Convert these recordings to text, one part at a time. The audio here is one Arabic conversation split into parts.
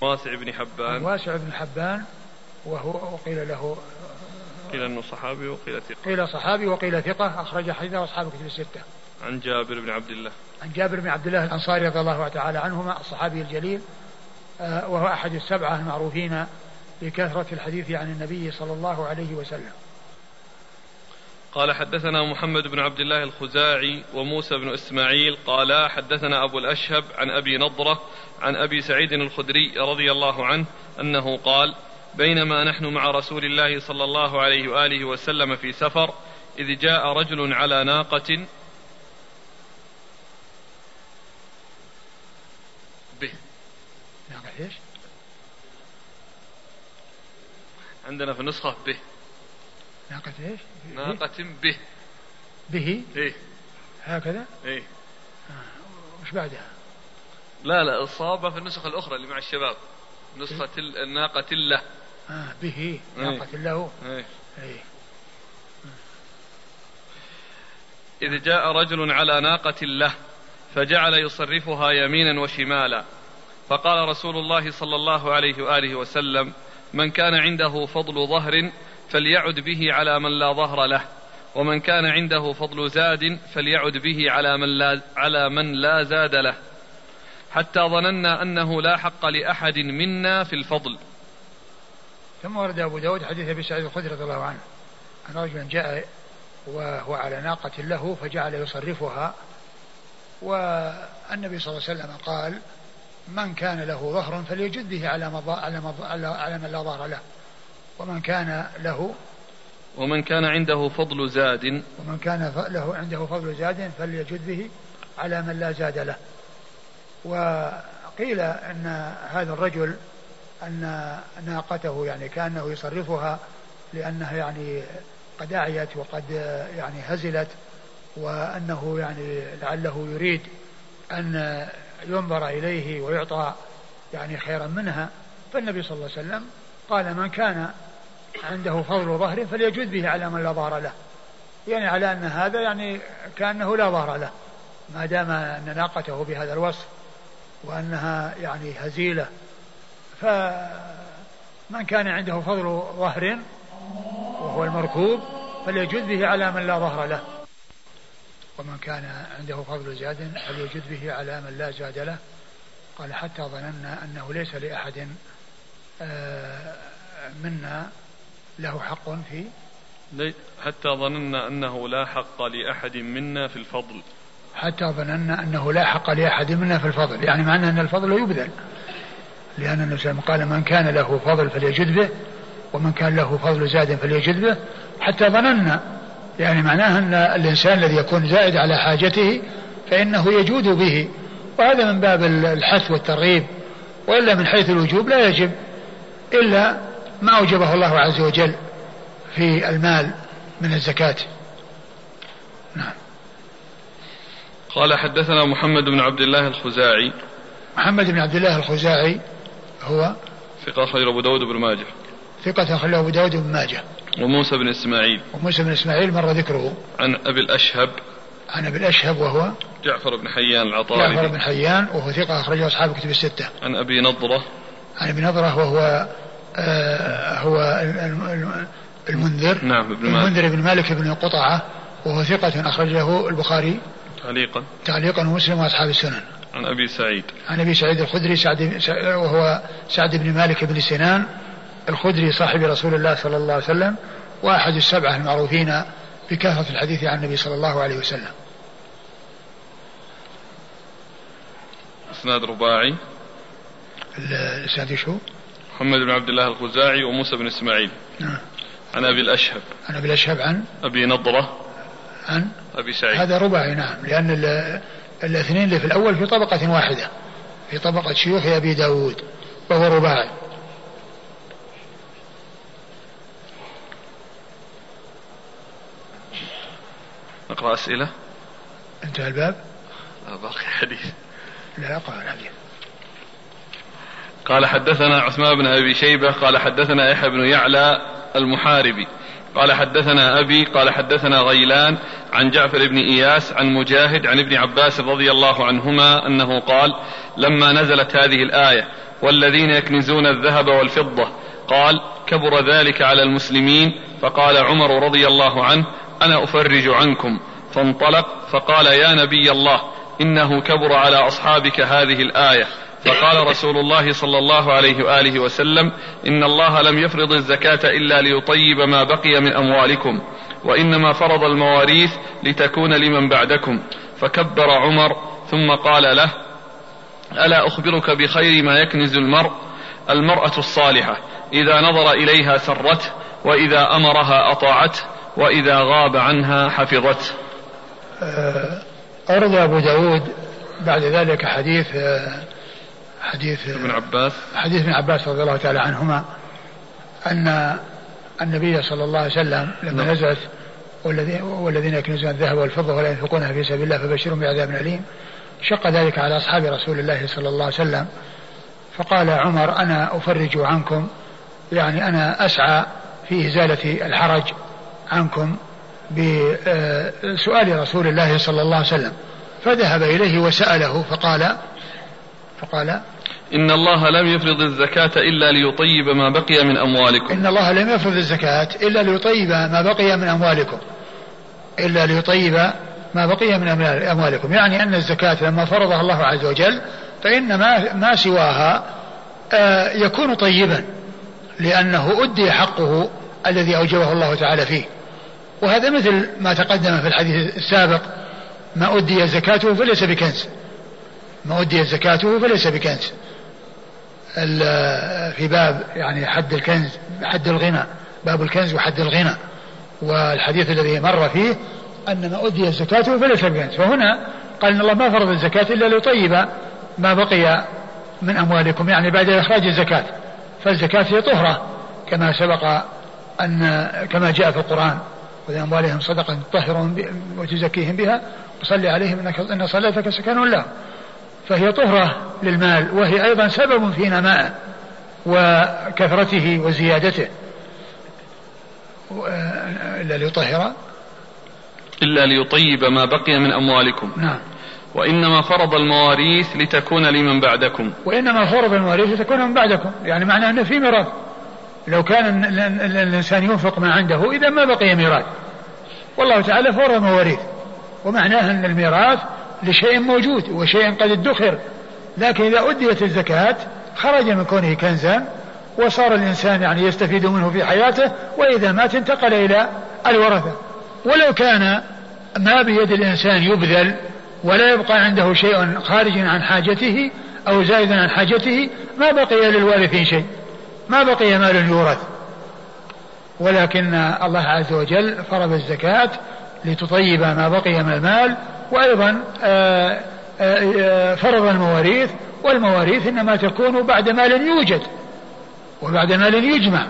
واسع بن حبان واسع بن حبان وهو وقيل له قيل إنه صحابي وقيل ثقة قيل صحابي وقيل ثقة أخرج حديثه أصحاب الكتب الستة. عن جابر بن عبد الله عن جابر بن عبد الله الأنصاري رضي الله تعالى عنهما الصحابي الجليل آه، وهو أحد السبعة المعروفين بكثرة الحديث عن النبي صلى الله عليه وسلم. قال حدثنا محمد بن عبد الله الخزاعي وموسى بن إسماعيل قالا حدثنا أبو الأشهب عن أبي نضرة عن أبي سعيد الخدري رضي الله عنه أنه قال بينما نحن مع رسول الله صلى الله عليه وآله وسلم في سفر إذ جاء رجل على ناقة به إيش؟ عندنا في النسخة به ناقة إيش؟ ناقة به. به؟ إيه. هكذا؟ إيه. وش بعدها؟ لا لا الصواب في النسخ الأخرى اللي مع الشباب. نسخة ال- الناقة له. آه به. إيه. ناقة له. إيه. اي إذ جاء رجل على ناقة له فجعل يصرفها يمينا وشمالا. فقال رسول الله صلى الله عليه وآله وسلم من كان عنده فضل ظهر فليعد به على من لا ظهر له ومن كان عنده فضل زاد فليعد به على من لا على من لا زاد له. حتى ظننا أنه لا حق لأحد منا في الفضل. ثم ورد أبو داود حديث أبي سعيد الخدري رضي الله عنه. أن رجلا جاء وهو على ناقة له فجعل يصرفها والنبي صلى الله عليه وسلم قال من كان له ظهر فليجد به على على على على من لا ظهر له. ومن كان له ومن كان عنده فضل زاد. ومن كان له عنده فضل زاد فليجد به على من لا زاد له. وقيل أن هذا الرجل أن ناقته يعني كأنه يصرفها لأنها يعني قد أعيت وقد يعني هزلت وأنه يعني لعله يريد أن ينظر إليه ويعطى يعني خيرا منها. فالنبي صلى الله عليه وسلم قال من كان عنده فضل ظهر فليجد به على من لا ظهر له. يعني على أن هذا يعني كأنه لا ظهر له. ما دام أن ناقته بهذا الوصف وأنها يعني هزيلة. فمن كان عنده فضل ظهر وهو المركوب فليجد به على من لا ظهر له. ومن كان عنده فضل زاد فليجد به على من لا زاد له. قال حتى ظننا أنه ليس لأحد آه، منا له حق في حتى ظننا أنه لا حق لأحد منا في الفضل. حتى ظننا أنه لا حق لأحد منا في الفضل، يعني معنى أن الفضل يبذل. لأن النبي صلى الله عليه وسلم قال من كان له فضل فليجد به ومن كان له فضل زاد فليجد به. حتى ظننا يعني معناه أن الإنسان الذي يكون زائد على حاجته فإنه يجود به. وهذا من باب الحث والترغيب. وإلا من حيث الوجوب لا يجب. إلا ما أوجبه الله عز وجل في المال من الزكاة. نعم. قال حدثنا محمد بن عبد الله الخزاعي. محمد بن عبد الله الخزاعي هو ثقة خير أبو داود بن ماجه. ثقة أخرجه أبو داود بن ماجه. وموسى بن إسماعيل. وموسى بن إسماعيل مر ذكره. عن أبي الأشهب. عن أبي الأشهب وهو جعفر بن حيان جعفر العطاري بن حيان وهو ثقة أخرجه أصحاب الكتب الستة. عن أبي نضرة. عن ابن نضرة وهو هو ال- ال- المنذر. نعم ابن ماجه المنذر بن مالك بن قطعة وهو ثقة أخرجه البخاري. تعليقا. تعليقا ومسلم وأصحاب السنن. عن أبي سعيد. عن أبي سعيد الخدري سعد سع- وهو سعد بن مالك بن سنان الخدري صاحب رسول الله صلى الله عليه وسلم وأحد السبعة المعروفين بكثره الحديث عن النبي صلى الله عليه وسلم. إسناد رباعي. ال- الإسناد شو؟ محمد بن عبد الله الخزاعي وموسى بن إسماعيل. نعم. عن أبي الأشهب. عن أبي الأشهب عن؟ أبي نضرة. عن؟ أبي سعيد. هذا رباعي نعم. لأن ال- الاثنين اللي في الأول في طبقة واحدة. في طبقة شيوخ أبي داود. وهو رباعي. نقرأ أسئلة. انتهى الباب؟ لا باقي حديث. لا أقرأ الحديث. قال حدثنا عثمان بن أبي شيبة قال حدثنا يحيى بن يعلى المحاربي. قال حدثنا أبي قال حدثنا غيلان عن جعفر بن إياس عن مجاهد عن ابن عباس رضي الله عنهما أنه قال لما نزلت هذه الآية والذين يكنزون الذهب والفضة قال كبر ذلك على المسلمين فقال عمر رضي الله عنه أنا أفرج عنكم فانطلق فقال يا نبي الله إنه كبر على أصحابك هذه الآية فقال رسول الله صلى الله عليه وآله وسلم إن الله لم يفرض الزكاة إلا ليطيب ما بقي من أموالكم وإنما فرض المواريث لتكون لمن بعدكم. فكبر عمر ثم قال له ألا أخبرك بخير ما يكنز المرء؟ المرأة الصالحة إذا نظر إليها سرته وإذا أمرها أطاعته وإذا غاب عنها حفظته. آه، أورد أبو داود بعد ذلك حديث آه، حديث ابن عباس حديث ابن عباس رضي الله تعالى عنهما أن النبي صلى الله عليه وسلم لما نعم. نزلت والذين والذين يكنزون الذهب والفضة ولا ينفقونها في سبيل الله فبشرهم بعذاب أليم شق ذلك على أصحاب رسول الله صلى الله عليه وسلم فقال عمر أنا أفرج عنكم يعني أنا أسعى في إزالة الحرج عنكم بسؤال رسول الله صلى الله عليه وسلم فذهب إليه وسأله فقال فقال إن الله لم يفرض الزكاة إلا ليطيب ما بقي من أموالكم. إن الله لم يفرض الزكاة إلا ليطيب ما بقي من أموالكم. إلا ليطيب ما بقي من أموالكم. يعني أن الزكاة لما فرضها الله عز وجل فإن ما, ما سواها آه، يكون طيبا لأنه أدي حقه الذي أوجبه الله تعالى فيه. وهذا مثل ما تقدم في الحديث السابق ما أدي زكاته فليس بكنز. ما أدي زكاته فليس بكنز. في باب يعني حد الكنز حد الغنى باب الكنز وحد الغنى. والحديث الذي مر فيه أن ما أدي زكاته فليس بكنز. فهنا قال إن الله ما فرض الزكاة إلا ليطيب ما بقي من أموالكم يعني بعد إخراج الزكاة. فالزكاة هي طهرة كما سبق أن كما جاء في القرآن وفي أموالهم صدقة تطهرهم وتزكيهم بها وصلي عليهم إنك إن صلاتك سكن لهم. فهي طهرة للمال وهي أيضا سبب في نمائه وكثرته وزيادته. إلا ليطهر. إلا ليطيب ما بقي من أموالكم. نعم. وإنما فرض المواريث لتكون لمن بعدكم. وإنما فرض المواريث لتكون من بعدكم. يعني معناه أنه في ميراث. لو كان الإنسان ينفق ما عنده إذا ما بقي ميراث. والله تعالى فرض المواريث. ومعناه أن الميراث لشيء موجود وشيء قد ادخر لكن إذا أديت الزكاة خرج من كونه كنزا وصار الإنسان يعني يستفيد منه في حياته وإذا مات انتقل إلى الورثة. ولو كان ما بيد الإنسان يبذل ولا يبقى عنده شيء خارج عن حاجته أو زائد عن حاجته ما بقي للوارثين شيء ما بقي مال يورث. ولكن الله عز وجل فرض الزكاة لتطيب ما بقي من المال وأيضا آه، آه، آه، فرض المواريث والمواريث إنما تكون بعد مال يوجد وبعد مال يجمع.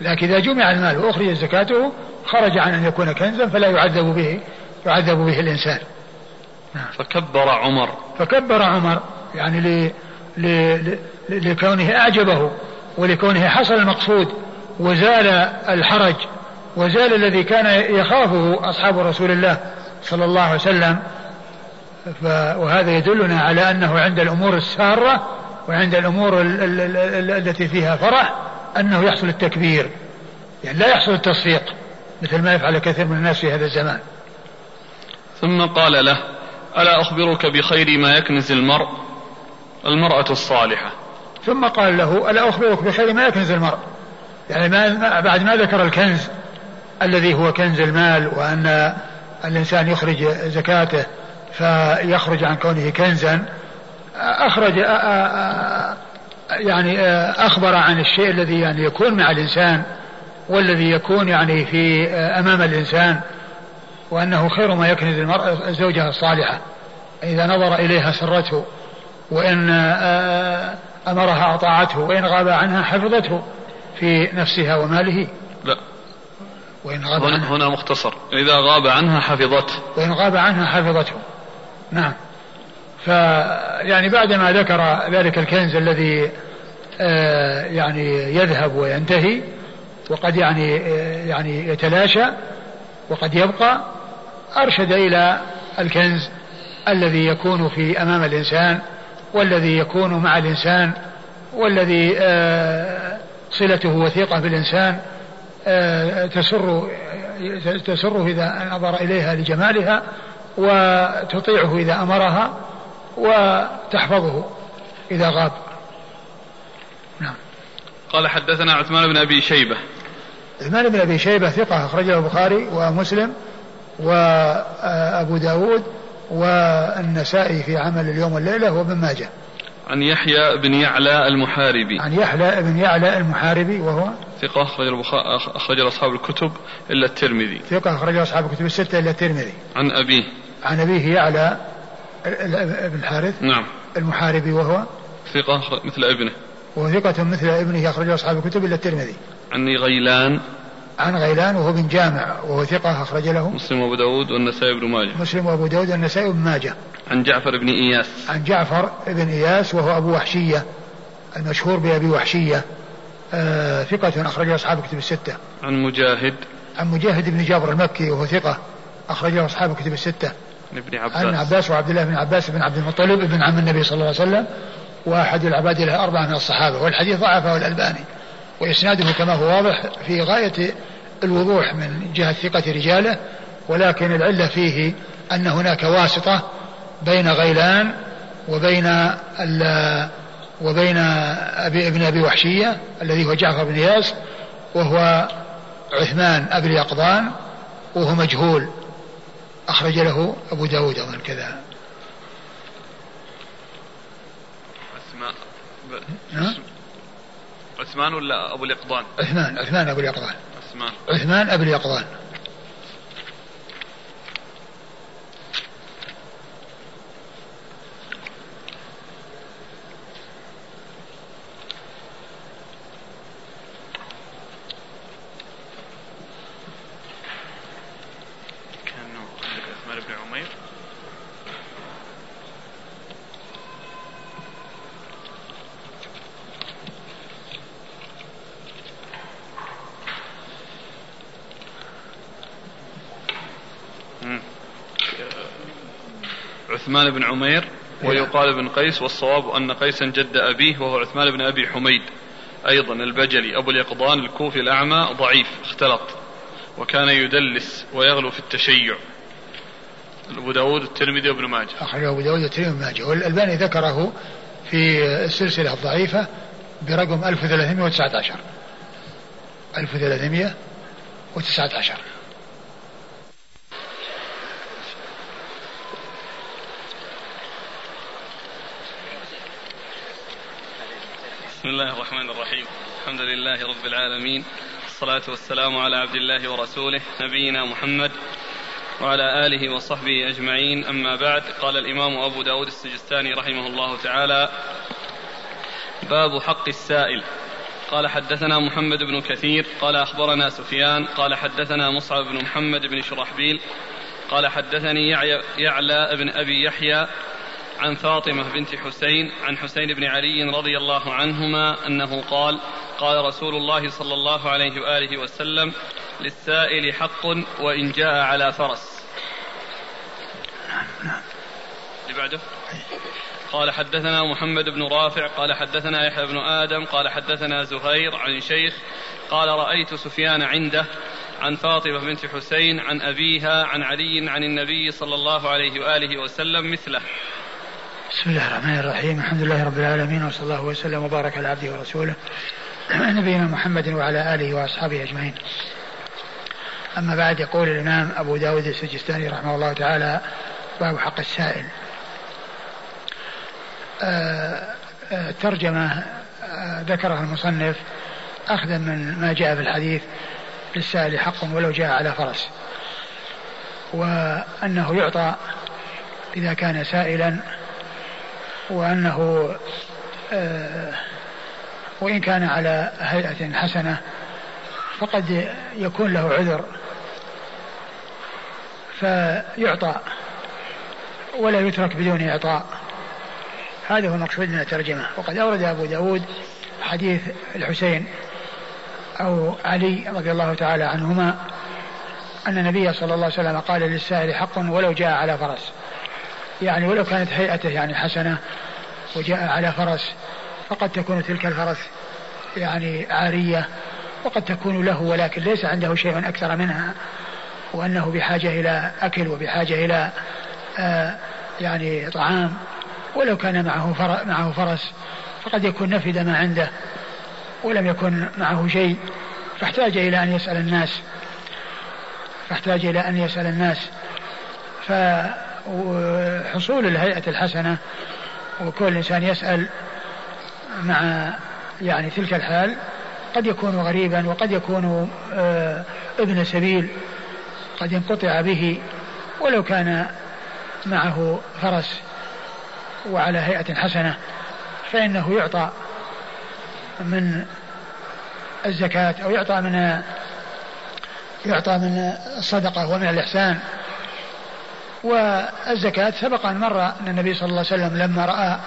لكن إذا جمع المال وأخرج زكاته خرج عن أن يكون كنزا فلا يعذب به يعذب به الإنسان. نعم. فكبر عمر. فكبر عمر يعني ل... ل... لكونه أعجبه ولكونه حصل المقصود وزال الحرج وزال الذي كان يخافه أصحاب رسول الله صلى الله عليه وسلم. وهذا يدلنا على أنه عند الأمور السارة وعند الأمور التي فيها فرح أنه يحصل التكبير. يعني لا يحصل التصفيق مثل ما يفعل كثير من الناس في هذا الزمان. ثم قال له ألا أخبرك بخير ما يكنز المرء؟ المرأة الصالحة. ثم قال له ألا أخبرك بخير ما يكنز المرء؟ يعني ما بعد ما ذكر الكنز الذي هو كنز المال وأن الإنسان يخرج زكاته فيخرج عن كونه كنزا. أخرج يعني أخبر عن الشيء الذي يعني يكون مع الإنسان والذي يكون يعني في أمام الإنسان وأنه خير ما يكنز المرأة زوجها الصالحة إذا نظر إليها سرته وإن أمرها أطاعته وإن غاب عنها حفظته في نفسها وماله. لا. وإن غاب هنا, عنها. هنا مختصر. إذا غاب عنها حفظته. وإن غاب عنها حفظته. نعم. فيعني بعدما ذكر ذلك الكنز الذي آه يعني يذهب وينتهي وقد يعني يعني يتلاشى وقد يبقى أرشد إلى الكنز الذي يكون في أمام الإنسان والذي يكون مع الإنسان والذي آه، صلته وثيقة بالإنسان آه، تسر تسره إذا نظر إليها لجمالها وتطيعه إذا أمرها وتحفظه إذا غاب. نعم. قال حدثنا عثمان بن أبي شيبة. عثمان بن أبي شيبة ثقة أخرجه البخاري ومسلم وأبو داود والنسائي في عمل اليوم والليلة وابن ماجه. عن يحيى بن يعلى المحاربي. عن يحيى بن يعلى المحاربي وهو ثقة أخرج أخرج أصحاب الكتب إلا الترمذي. ثقة أخرج أصحاب الكتب الستة إلا الترمذي. عن أبيه. عن أبيه يعلى بن الحارث. نعم. المحاربي وهو ثقة مثل ابنه. وهو ثقة مثل ابنه أخرج أصحاب الكتب إلا الترمذي. عن غيلان. عن غيلان وهو بن جامع وهو ثقة أخرج له. مسلم وأبو داود والنسائي بن ماجه. مسلم وأبو داود والنسائي بن ماجه. عن جعفر بن إياس. عن جعفر بن إياس وهو أبو وحشية المشهور بأبي وحشية. آه ثقة أخرج أصحاب الكتب الستة. عن مجاهد. عن مجاهد بن جابر المكي وهو ثقة أخرجه أصحاب الكتب الستة. عن ابن عباس. عن عباس وعبد الله بن عباس بن عبد المطلب بن عم النبي صلى الله عليه وسلم وأحد العباد الأربعة من الصحابة والحديث ضعفه الألباني وإسناده كما هو واضح في غاية الوضوح من جهة ثقة رجاله ولكن العلة فيه أن هناك واسطة بين غيلان وبين وبين أبي ابن أبي وحشية الذي هو جعفر بن إياس وهو عثمان أبي اليقظان وهو مجهول. أخرج له أبو داود أظن كذا. أسماء عثمان ولا أبو اليقظان؟ عثمان عثمان أبو اليقظان. عثمان. عثمان أبو اليقظان. عثمان بن عمير ويقال ابن قيس والصواب أن قيسا جد أبيه وهو عثمان بن أبي حميد. أيضا البجلي أبو اليقظان الكوفي الأعمى ضعيف اختلط وكان يدلس ويغلو في التشيع. أبو داود الترمذي وابن ماجه. أخرجه أبو داود الترمذي وابن ماجه. والألباني ذكره في السلسلة الضعيفة برقم 1319 1319 بسم الله الرحمن الرحيم. الحمد لله رب العالمين. الصلاة والسلام على عبد الله ورسوله نبينا محمد وعلى آله وصحبه أجمعين. أما بعد قال الإمام أبو داود السجستاني رحمه الله تعالى باب حق السائل. قال حدثنا محمد بن كثير قال أخبرنا سفيان قال حدثنا مصعب بن محمد بن شرحبيل قال حدثني يعلى بن أبي يحيى عن فاطمة بنت حسين عن حسين بن علي رضي الله عنهما أنه قال قال رسول الله صلى الله عليه وآله وسلم للسائل حق وإن جاء على فرس. اللي بعده. قال حدثنا محمد بن رافع قال حدثنا يحيى بن آدم قال حدثنا زهير عن شيخ قال رأيت سفيان عنده عن فاطمة بنت حسين عن أبيها عن علي عن النبي صلى الله عليه وآله وسلم مثله. بسم الله الرحمن الرحيم. الحمد لله رب العالمين وصلى الله وسلم وبارك على عبده ورسوله نبينا محمد وعلى آله وأصحابه أجمعين. أما بعد يقول الإمام أبو داود السجستاني رحمه الله تعالى باب حق السائل. آه، آه، ترجمة آه، ذكرها المصنف أخذا من ما جاء في الحديث للسائل حق ولو جاء على فرس. وأنه يعطى إذا كان سائلا وأنه وإن كان على هيئة حسنة فقد يكون له عذر فيعطى ولا يترك بدون إعطاء. هذا هو المقصود من الترجمة. وقد أورد أبو داود حديث الحسين أو علي رضي الله تعالى عنهما أن النبي صلى الله عليه وسلم قال للسائل حق ولو جاء على فرس. يعني ولو كانت هيئته يعني حسنة وجاء على فرس فقد تكون تلك الفرس يعني عارية وقد تكون له ولكن ليس عنده شيء أكثر منها. وأنه بحاجة إلى أكل وبحاجة إلى آه يعني طعام. ولو كان معه معه فرس فقد يكون نفد ما عنده. ولم يكن معه شيء فاحتاج إلى أن يسأل الناس. فاحتاج إلى أن يسأل الناس. فحصول الهيئة الحسنة وكل إنسان يسأل مع يعني تلك الحال قد يكون غريبا وقد يكون آه، ابن سبيل. قد ينقطع به ولو كان معه فرس وعلى هيئة حسنة فإنه يعطى من الزكاة أو يعطى من يعطى من الصدقة ومن الإحسان. والزكاة سبق أن مر أن النبي صلى الله عليه وسلم لما رأى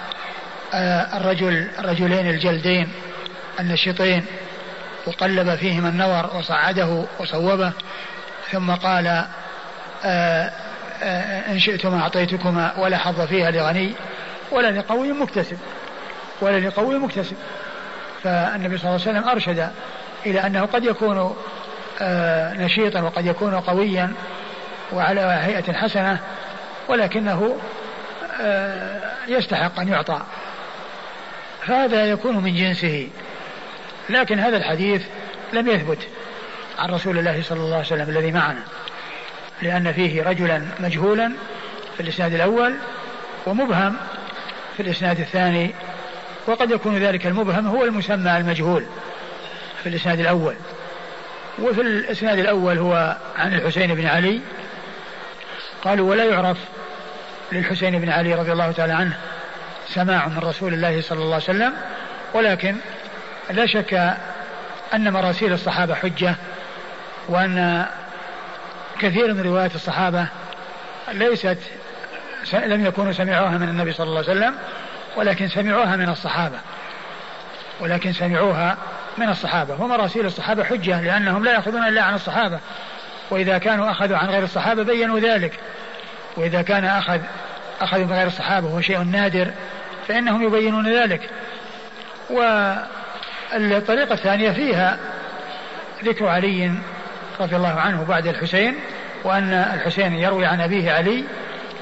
آه، الرجل الرجلين الجلدين النشطين وقلب فيهما النور وصعده وصوبه ثم قال آه، آه، إن شئتما أعطيتكما ولا حظ فيها لغني ولا لقوي مكتسب ولا لقوي مكتسب. فالنبي صلى الله عليه وسلم أرشد إلى أنه قد يكون آه، نشيطا وقد يكون قويا وعلى هيئة حسنة ولكنه يستحق أن يعطى. فهذا يكون من جنسه لكن هذا الحديث لم يثبت. عن رسول الله صلى الله عليه وسلم الذي معنا. لأن فيه رجلا مجهولا في الإسناد الأول ومبهم في الإسناد الثاني وقد يكون ذلك المبهم هو المسمى المجهول في الإسناد الأول. وفي الإسناد الأول هو عن الحسين بن علي قالوا ولا يعرف للحسين بن علي رضي الله تعالى عنه سماع من رسول الله صلى الله عليه وسلم ولكن لا شك أن مراسيل الصحابة حجة وأن كثير من روايات الصحابة ليست لم يكونوا سمعوها من النبي صلى الله عليه وسلم ولكن سمعوها من الصحابة. ولكن سمعوها من الصحابة. ومراسيل الصحابة حجة لأنهم لا يأخذون إلا عن الصحابة. وإذا كانوا أخذوا عن غير الصحابة بينوا ذلك. وإذا كان أخذ أخذوا من غير الصحابة وهو شيء نادر فإنهم يبينون ذلك. والطريقة الثانية فيها ذكر علي رضي الله عنه بعد الحسين وأن الحسين يروي عن أبيه علي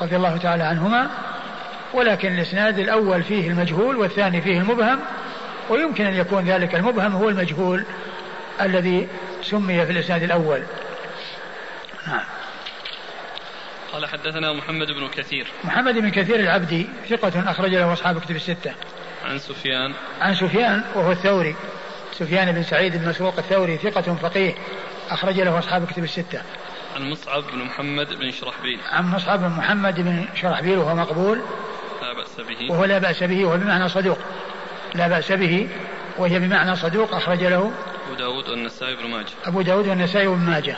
رضي الله تعالى عنهما ولكن الإسناد الأول فيه المجهول والثاني فيه المبهم ويمكن أن يكون ذلك المبهم هو المجهول الذي سمي في الإسناد الأول. نعم. قال حدثنا محمد بن كثير. محمد بن كثير العبدي ثقة أخرج له أصحاب كتب الستة. عن سفيان. عن سفيان وهو الثوري. سفيان بن سعيد بن مسروق الثوري ثقة فقيه. أخرج له أصحاب كتب الستة. عن مصعب بن محمد بن شرحبيل. عن مصعب بن محمد بن شرحبيل وهو مقبول. لا بأس به. وهو لا بأس به وهو بمعنى صدوق. لا بأس به وهي بمعنى صدوق أخرج له أبو داود والنسائي بن ماجه. أبو داود والنسائي بن ماجه.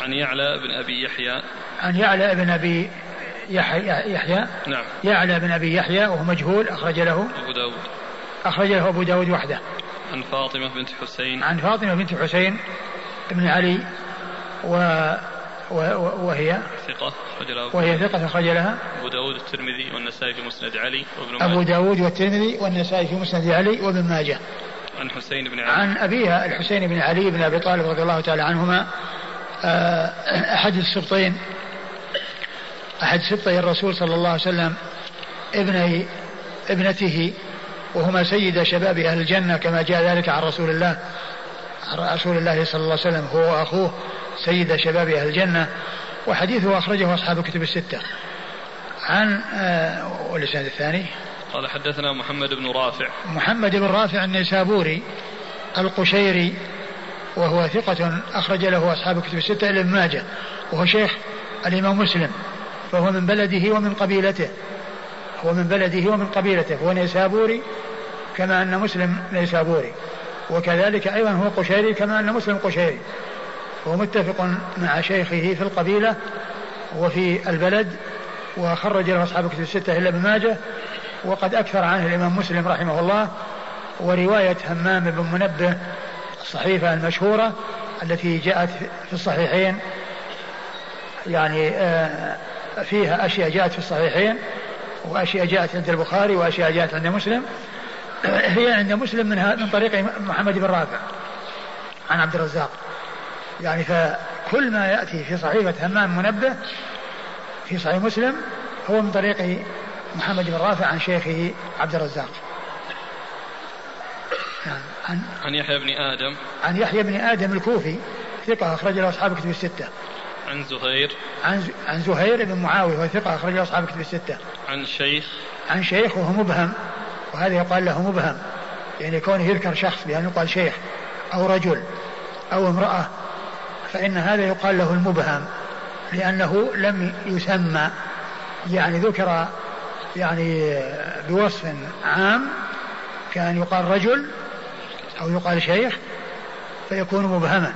عن يعلى بن أبي يحيى. عن يعلى بن أبي يحيى, يحيى. نعم. يعلى بن أبي يحيى وهو مجهول أخرج له أبو داود. أخرج له أبو داود وحده. عن فاطمة بنت حسين. عن فاطمة بنت حسين. بن علي و وهي ثقة وهي ثقة أخرج لها. أبو داود والترمذي والنسائي في مسند علي وابن ماجه. أبو داود والترمذي والنسائي في مسند علي وابن ماجه. عن حسين بن علي. عن أبيها الحسين بن علي بن أبي طالب رضي الله تعالى عنهما. آه، أحد السبطين أحد سبطي الرسول صلى الله عليه وسلم ابني ابنته وهما سيد شباب أهل الجنة كما جاء ذلك عن رسول الله. رسول الله صلى الله عليه وسلم هو وأخوه سيد شباب أهل الجنة. وحديثه أخرجه أصحاب الكتب الستة. عن آه والإسناد الثاني. قال حدثنا محمد بن رافع. محمد بن رافع النيسابوري القشيري وهو ثقة أخرج له أصحاب الكتب الستة إلى ابن ماجه وهو شيخ الإمام مسلم فهو من بلده ومن قبيلته. هو من بلده ومن قبيلته هو نيسابوري كما أن مسلم نيسابوري. وكذلك أيضا هو قشيري كما أن مسلم قشيري. وهو متفق مع شيخه في القبيلة وفي البلد وخرج له أصحاب كتب الستة إلا ابن ماجه وقد أكثر عنه الإمام مسلم رحمه الله ورواية همام بن منبه الصحيفة المشهورة التي جاءت في الصحيحين يعني آه، فيها أشياء جاءت في الصحيحين وأشياء جاءت عند البخاري وأشياء جاءت عند مسلم. هي عند مسلم من من طريق محمد بن رافع عن عبد الرزاق. يعني فكل ما يأتي في صحيفة همام منبه في صحيح مسلم هو من طريق محمد بن رافع عن شيخه عبد الرزاق. عن عن يحيى بن آدم. عن يحيى بن آدم الكوفي ثقة أخرج له أصحاب كتب الستة. عن زهير. عن عن زهير بن معاوية وهو ثقة أخرج له أصحاب كتب الستة. عن شيخ. عن شيخ وهو مبهم. وهذا يقال له مبهم يعني كونه يذكر شخص بأن يقال شيخ أو رجل أو امرأة فإن هذا يقال له المبهم لأنه لم يسمى يعني ذكر يعني بوصف عام كأن يقال رجل أو يقال شيخ فيكون مبهما.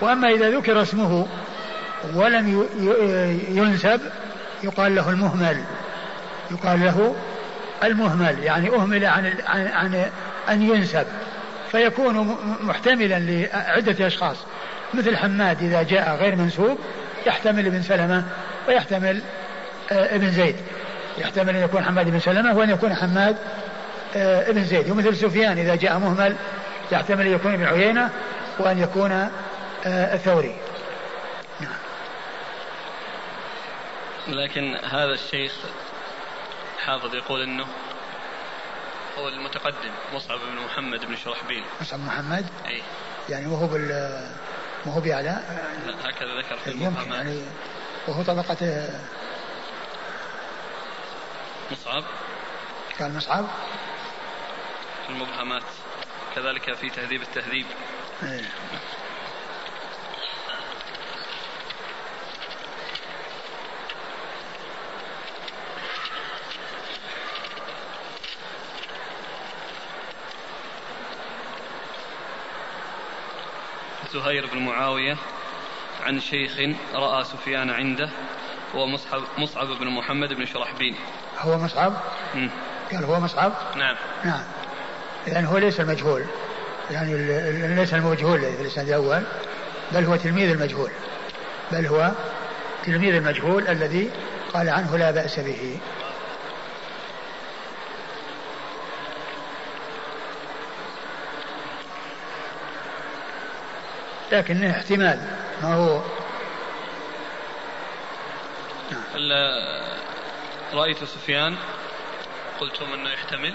وأما إذا ذكر اسمه ولم ينسب يقال له المهمل يقال له المهمل يعني أهمل عن, عن, عن أن ينسب فيكون محتملا لعدة أشخاص. مثل حماد إذا جاء غير منسوب يحتمل ابن سلمة ويحتمل آه، ابن زيد. يحتمل أن يكون حماد بن سلمة وأن يكون حماد آه، ابن زيد. ومثل سفيان إذا جاء مهمل يحتمل أن يكون ابن عيينة وأن يكون آه، الثوري. نعم. لكن هذا الشيخ حافظ يقول إنه هو المتقدم مصعب بن محمد بن شرحبيل. مصعب محمد؟ اي يعني وهو بال ما هو بأعلى؟ هكذا ذكر في يمكن يعني وهو طبقة مصعب؟ قال مصعب؟ المبهمات كذلك في تهذيب التهذيب. إيه. زهير بن معاوية عن شيخ رأى سفيان عنده هو مصعب, مصعب بن محمد بن شرحبيل هو مصعب؟ مم. قال هو مصعب؟ نعم نعم يعني هو ليس المجهول يعني ليس المجهول في الإسناد الأول بل هو تلميذ المجهول بل هو تلميذ المجهول الذي قال عنه لا بأس به لكنه احتمال. ما هو؟ رأيت سفيان؟ قلتم أنه يحتمل.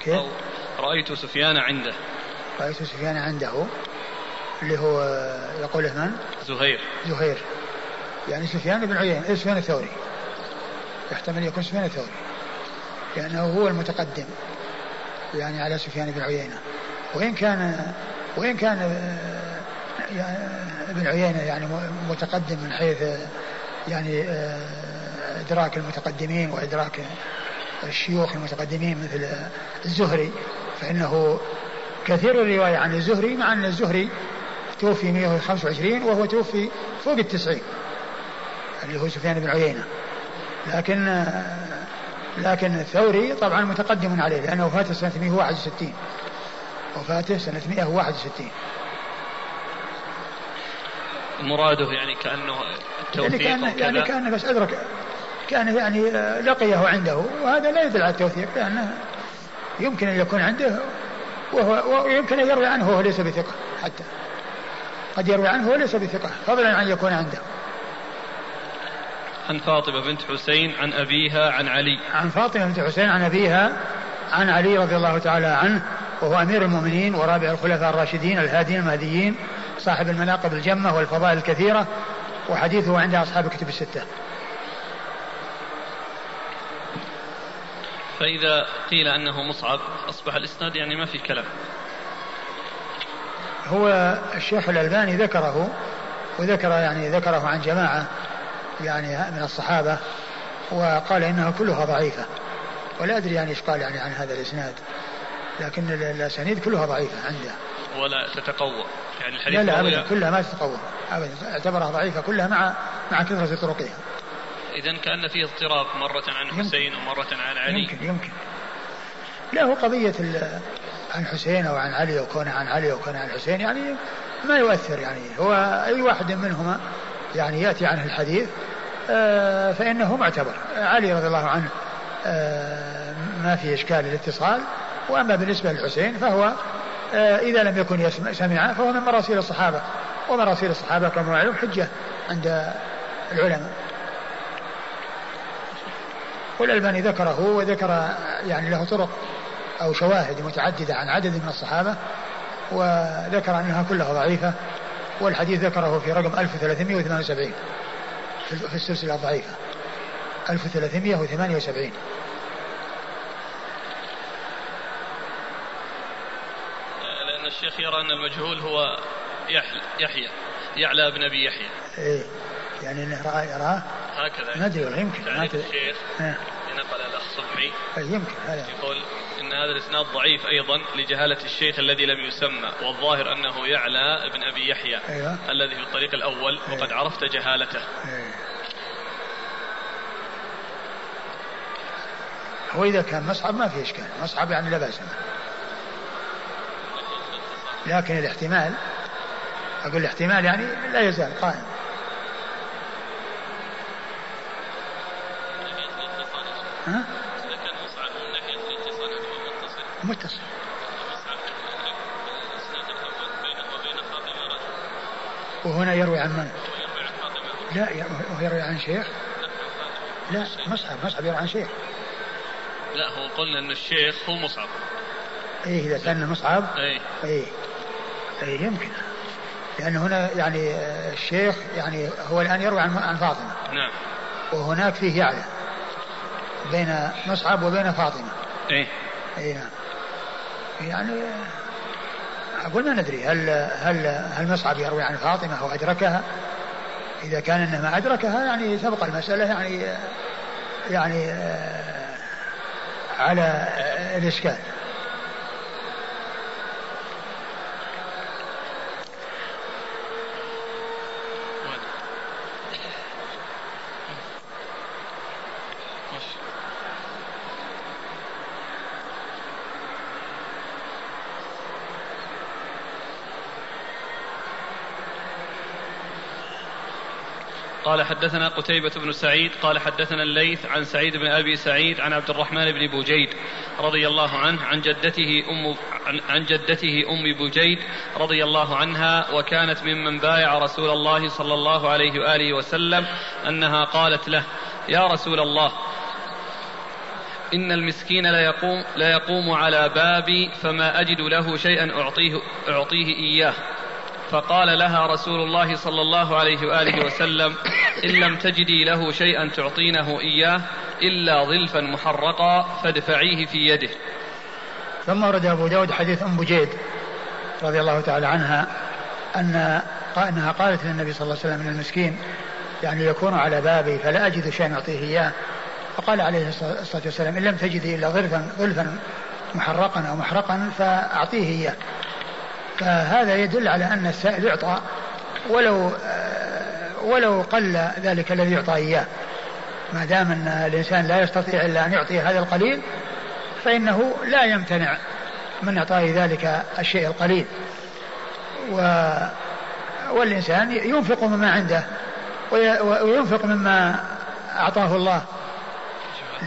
كيف؟ أو رأيت سفيان عنده. رأيت سفيان عنده اللي هو يقول من؟ زهير. زهير. يعني سفيان بن عيينة إيه سفيان الثوري. يحتمل يكون سفيان الثوري. لأنه هو المتقدم يعني على سفيان بن عيينة. وإن كان وإن كان ابن عيينة يعني متقدم من حيث يعني آه، إدراك المتقدمين وإدراك الشيوخ المتقدمين مثل الزهري فإنه كثير الرواية عن الزهري مع أن الزهري توفي 125 وهو توفي فوق التسعين اللي هو سفيان بن عيينة. لكن آه، لكن الثوري طبعا متقدم عليه لأنه وفاته سنة 161 وفاته سنة 161 مراده يعني كأنه التوثيق يعني كان يعني كأنه بس أدرك كان يعني لقيه عنده وهذا لا يدل على التوثيق لأنه يمكن أن يكون عنده وهو ويمكن أن يروي عنه وهو ليس بثقة حتى. قد يروي عنه وهو ليس بثقة فضلا عن يكون عنده. عن فاطمة بنت حسين عن أبيها عن علي. عن فاطمة بنت حسين عن أبيها عن علي رضي الله تعالى عنه وهو أمير المؤمنين ورابع الخلفاء الراشدين الهادين المهديين صاحب المناقب الجمة والفضائل الكثيرة وحديثه عند أصحاب الكتب الستة. فإذا قيل أنه مصعب أصبح الإسناد يعني ما في كلام. هو الشيخ الألباني ذكره وذكر يعني ذكره عن جماعة يعني من الصحابة وقال إنها كلها ضعيفة. ولا أدري يعني إيش قال يعني عن هذا الإسناد لكن الأسانيد كلها ضعيفة عنده. ولا تتقوى. يعني الحديث لا لا أبدا. كلها ما تتقوى أبدا اعتبرها ضعيفة. كلها مع مع كثرة طرقها إذا كأن فيه اضطراب مرة عن حسين ومرة عن علي. يمكن يمكن. لا هو قضية عن حسين أو عن علي أو كونه عن علي أو كونه عن حسين يعني ما يؤثر يعني. هو أي واحد منهما يعني يأتي عنه الحديث آه، فإنه معتبر. علي رضي الله عنه آه، ما في إشكال الاتصال وأما بالنسبة للحسين فهو إذا لم يكن سمع فهو من مراسيل الصحابة. ومراسيل الصحابة كما معلوم حجة عند العلماء. والألباني ذكره وذكر يعني له طرق أو شواهد متعددة عن عدد من الصحابة وذكر أنها كلها ضعيفة والحديث ذكره في رقم 1378 في السلسلة الضعيفة. 1378 لأن الشيخ يرى أن المجهول هو يحيى يعلى بن أبي يحيى. إيه يعني إنه رأى يراه هكذا. ما أدري يمكن. يعني الشيخ إيه. نقل الاخ صبحي. إيه، يمكن هذا. يقول إن هذا الإسناد ضعيف أيضا لجهالة الشيخ الذي لم يسمى والظاهر أنه يعلى ابن أبي يحيى أيوة. الذي في الطريق الأول أيوة. وقد عرفت جهالته. أيوة. هو إذا كان مصعب ما في إشكال. مصعب يعني لا بأس لكن الاحتمال أقول الاحتمال يعني لا يزال قائم. ها؟ متصل. متصل وهنا يروي عن من؟ لا يروي عن شيخ؟ لا مصعب مصعب يروي عن شيخ. لا هو قلنا إن الشيخ هو مصعب إيه إذا كان مصعب إيه. إيه, إيه يمكن. لأن هنا يعني الشيخ يعني هو الآن يروي عن عن فاطمة. نعم. وهناك فيه يعلى بين مصعب وبين فاطمة. إيه. اي نعم. يعني أقول ما ندري هل هل هل مصعب يروي عن فاطمة أو أدركها؟ إذا كان إنه ما أدركها يعني تبقى المسألة يعني يعني على الإشكال. قال حدثنا قتيبة بن سعيد قال حدثنا الليث عن سعيد بن أبي سعيد عن عبد الرحمن بن بوجيد رضي الله عنه عن جدته أم عن جدته أم بوجيد رضي الله عنها وكانت ممن بايع رسول الله صلى الله عليه وآله وسلم أنها قالت له يا رسول الله إن المسكين لا يقوم لا يقوم على بابي فما أجد له شيئا أعطيه أعطيه إياه. فقال لها رسول الله صلى الله عليه وآله وسلم إن لم تجدي له شيئا تعطينه إياه إلا ظلفا محرقا فادفعيه في يده. ثم ورد أبو داود حديث أم بجيد رضي الله تعالى عنها أن أنها قالت للنبي صلى الله عليه وسلم إن المسكين يعني يكون على بابي فلا أجد شيئا أعطيه إياه فقال عليه الصلاة والسلام إن لم تجدي إلا ظلفا ظلفا محرقا أو محرقا فأعطيه إياه. فهذا يدل على أن السائل يعطى ولو ولو قل ذلك الذي يعطى إياه. ما دام أن الإنسان لا يستطيع إلا أن يعطي هذا القليل فإنه لا يمتنع من إعطاء ذلك الشيء القليل. و والإنسان ينفق مما عنده وينفق مما أعطاه الله.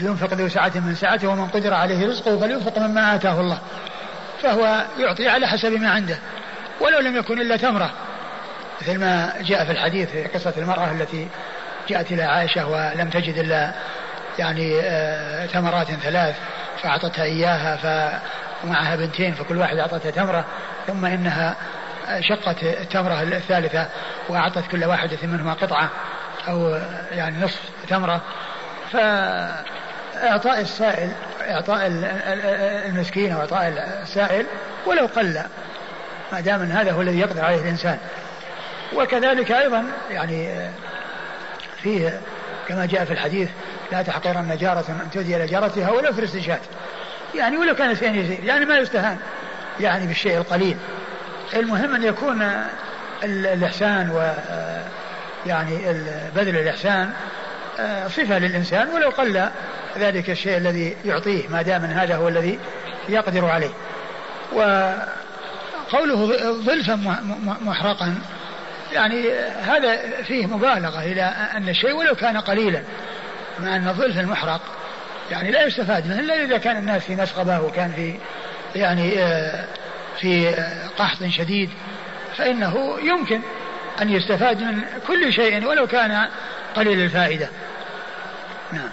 ينفق ذو سعة من سعته ومن قدر عليه رزقه فلينفق مما آتاه الله. فهو يعطي على حسب ما عنده ولو لم يكن إلا تمرة. مثل ما جاء في الحديث في قصة المرأة التي جاءت إلى عائشة ولم تجد إلا يعني آه، تمرات ثلاث فأعطتها إياها فمعها بنتين فكل واحد أعطتها تمرة ثم إنها شقت التمرة الثالثة وأعطت كل واحدة منهما قطعة أو يعني نصف تمرة. فإعطاء السائل إعطاء المسكين أو إعطاء السائل ولو قل. ما دام هذا هو الذي يقدر عليه الإنسان. وكذلك أيضا يعني فيه كما جاء في الحديث لا تحقرن جارة أن تهدي إلى جارتها ولو في الاستنشاد يعني ولو كان شيء يسير يعني ما يستهان يعني بالشيء القليل. المهم أن يكون الإحسان و يعني بذل الإحسان صفة للإنسان ولو قل ذلك الشيء الذي يعطيه ما دام هذا هو الذي يقدر عليه. وقوله ظلفا محرقا يعني هذا فيه مبالغة إلى أن الشيء ولو كان قليلا مع أن الظلف المحرق يعني لا يستفاد منه إلا إذا كان الناس في مسغبة وكان في يعني آه، في قحط شديد فإنه يمكن أن يستفاد من كل شيء ولو كان قليل الفائدة. نعم.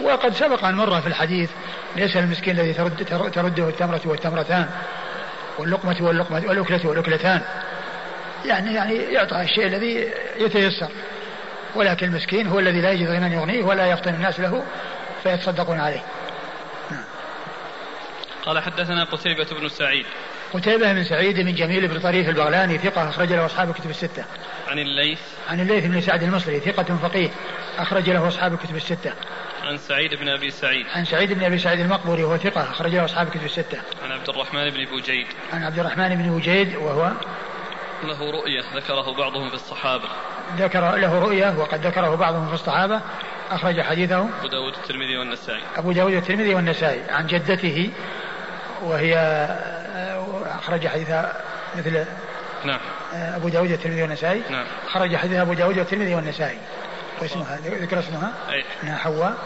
وقد سبق أن مر في الحديث ليس المسكين الذي ترد ترده التمرة والتمرتان واللقمة واللقمة والأكلة والأكلتان. يعني يعني يعطى الشيء الذي يتيسر. ولكن المسكين هو الذي لا يجد غنى يغنيه ولا يفطن الناس له فيتصدقون عليه. نعم. قال حدثنا قتيبة بن سعيد. قتيبة بن سعيد بن جميل بن طريف البغلاني ثقة أخرج له أصحاب الكتب الستة. عن الليث عن الليث بن سعد المصري ثقة فقيه أخرج له أصحاب الكتب الستة. عن سعيد بن أبي سعيد. عن سعيد بن أبي سعيد المقبوري وهو ثقة أخرج له أصحاب الكتب الستة. عن عبد الرحمن بن بوجيد. عن عبد الرحمن بن بوجيد وهو له رؤية ذكره بعضهم في الصحابة. ذكر له رؤية وقد ذكره بعضهم في الصحابة أخرج حديثه أبو داود الترمذي والنسائي أبو داود الترمذي والنسائي عن جدته وهي أخرج حديثها مثل نعم. أبو داود الترمذي والنسائي. نعم. خرج حديثها أبو داود الترمذي والنسائي. واسمها ذكر اسمها؟ أي أنها حواء.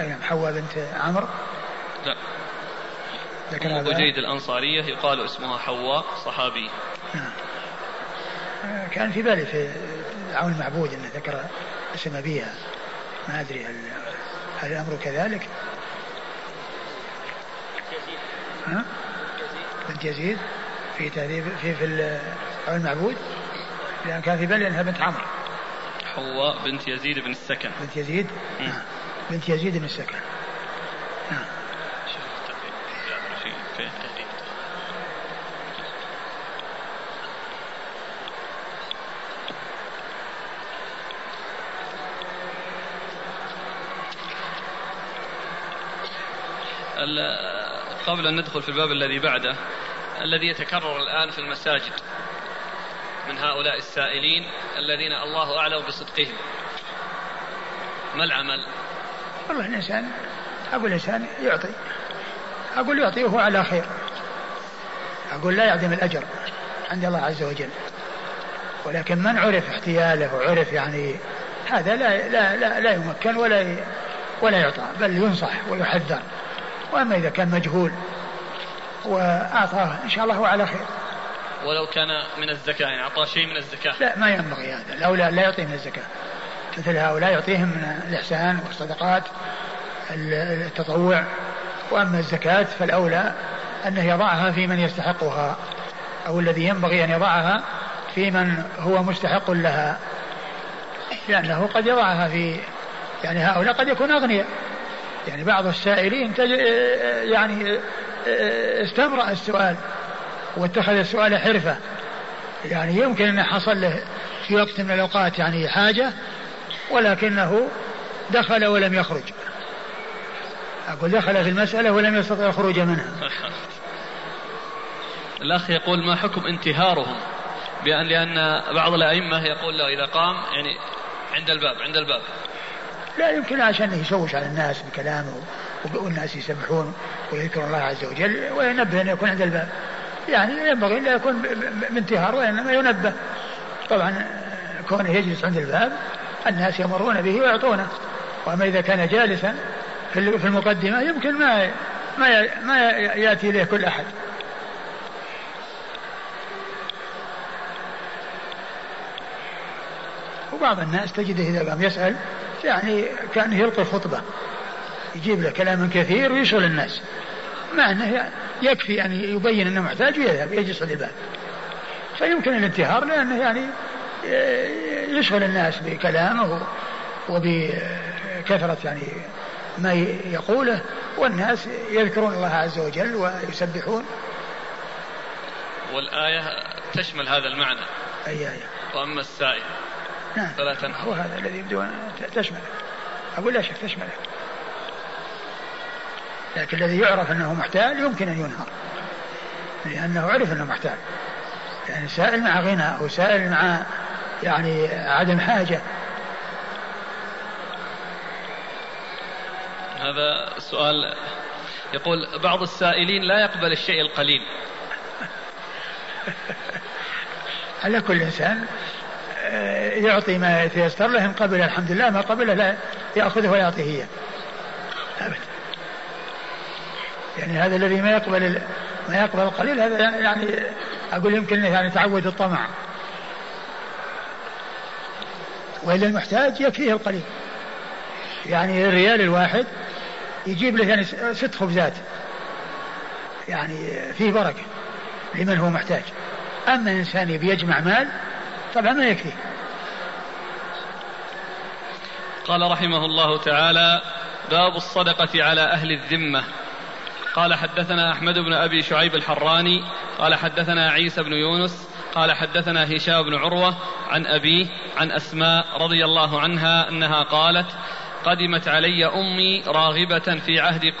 أي نعم حواء بنت عمرو. لا. ذكر أبو جيد الأنصارية يقال اسمها حواء صحابي. نعم. كان في بالي في عون المعبود إنه ذكر اسم أبيها. ما أدري هل هل الأمر كذلك؟ ها؟ بنت يزيد في تهذيب في في المعبود لأن كان في بالي انها بنت عمرو. حواء بنت يزيد بن السكن. بنت يزيد؟ نعم. بنت يزيد بن السكن. نعم. قبل أن ندخل في الباب الذي بعده الذي يتكرر الآن في المساجد من هؤلاء السائلين الذين الله أعلم بصدقهم. ما العمل؟ والله الإنسان أقول الإنسان يعطي. أقول يعطي وهو على خير. أقول لا يعدم الأجر عند الله عز وجل. ولكن من عرف احتياله وعرف يعني هذا لا لا لا, لا يمكن ولا ولا يعطى بل ينصح ويحذر. وأما إذا كان مجهول وأعطاه إن شاء الله هو على خير. ولو كان من الزكاة يعني أعطاه شيء من الزكاة. لا ما ينبغي هذا. الأولى لا يعطيه من الزكاة. مثل هؤلاء يعطيهم من الإحسان والصدقات التطوع. وأما الزكاة فالأولى أنه يضعها في من يستحقها أو الذي ينبغي أن يضعها في من هو مستحق لها. لأنه قد يضعها في يعني هؤلاء قد يكون أغنياء. يعني بعض السائلين يعني استمرأ السؤال واتخذ السؤال حرفة. يعني يمكن أن حصل له في وقت من الأوقات يعني حاجة ولكنه دخل ولم يخرج. أقول دخل في المسألة ولم يستطع الخروج منها. الأخ يقول ما حكم انتهارهم؟ بأن لأن بعض الأئمة يقول له إذا قام يعني عند الباب عند الباب. لا يمكن عشان يشوش على الناس بكلامه والناس يسبحون ويذكرون الله عز وجل وينبه أن يكون عند الباب. يعني ينبغي أن لا يكون بانتهار وإنما ينبه. طبعا كونه يجلس عند الباب الناس يمرون به ويعطونه. وأما إذا كان جالسا في المقدمة يمكن ما ما ما يأتي إليه كل أحد. وبعض الناس تجده إذا قام يسأل يعني كأنه يلقي خطبة. يجيب له كلام كثير ويشغل الناس. مع أنه يكفي أن يبين أنه محتاج ويذهب يجلس على الباب. فيمكن الانتهار لأنه يعني يشغل الناس بكلامه وبكثرة يعني ما يقوله. والناس يذكرون الله عز وجل ويسبحون. والآية تشمل هذا المعنى. أي آية؟ وأما السائل. نعم. تنهر هو هذا الذي يبدو أن تشمله أقول لا شك تشمله لكن الذي يعرف أنه محتال يمكن أن ينهر لأنه عرف أنه محتال. يعني سائل مع غنى أو سائل مع يعني عدم حاجة. هذا سؤال يقول بعض السائلين لا يقبل الشيء القليل. على كل إنسان يعطي ما يتيسر له إن قبل الحمد لله ما قبله لا يأخذه ويعطيه إياه. أبدا. يعني هذا الذي ما يقبل ما يقبل القليل هذا يعني أقول يمكن يعني تعود الطمع. وإلا المحتاج يكفيه القليل. يعني الريال الواحد يجيب له يعني ست خبزات. يعني فيه بركة لمن هو محتاج. أما إنسان يبي يجمع مال طبعا ما يكفي. قال رحمه الله تعالى باب الصدقة على أهل الذمة. قال حدثنا أحمد بن أبي شعيب الحراني قال حدثنا عيسى بن يونس قال حدثنا هشام بن عروة عن أبيه عن أسماء رضي الله عنها أنها قالت قدمت علي أمي راغبة في عهد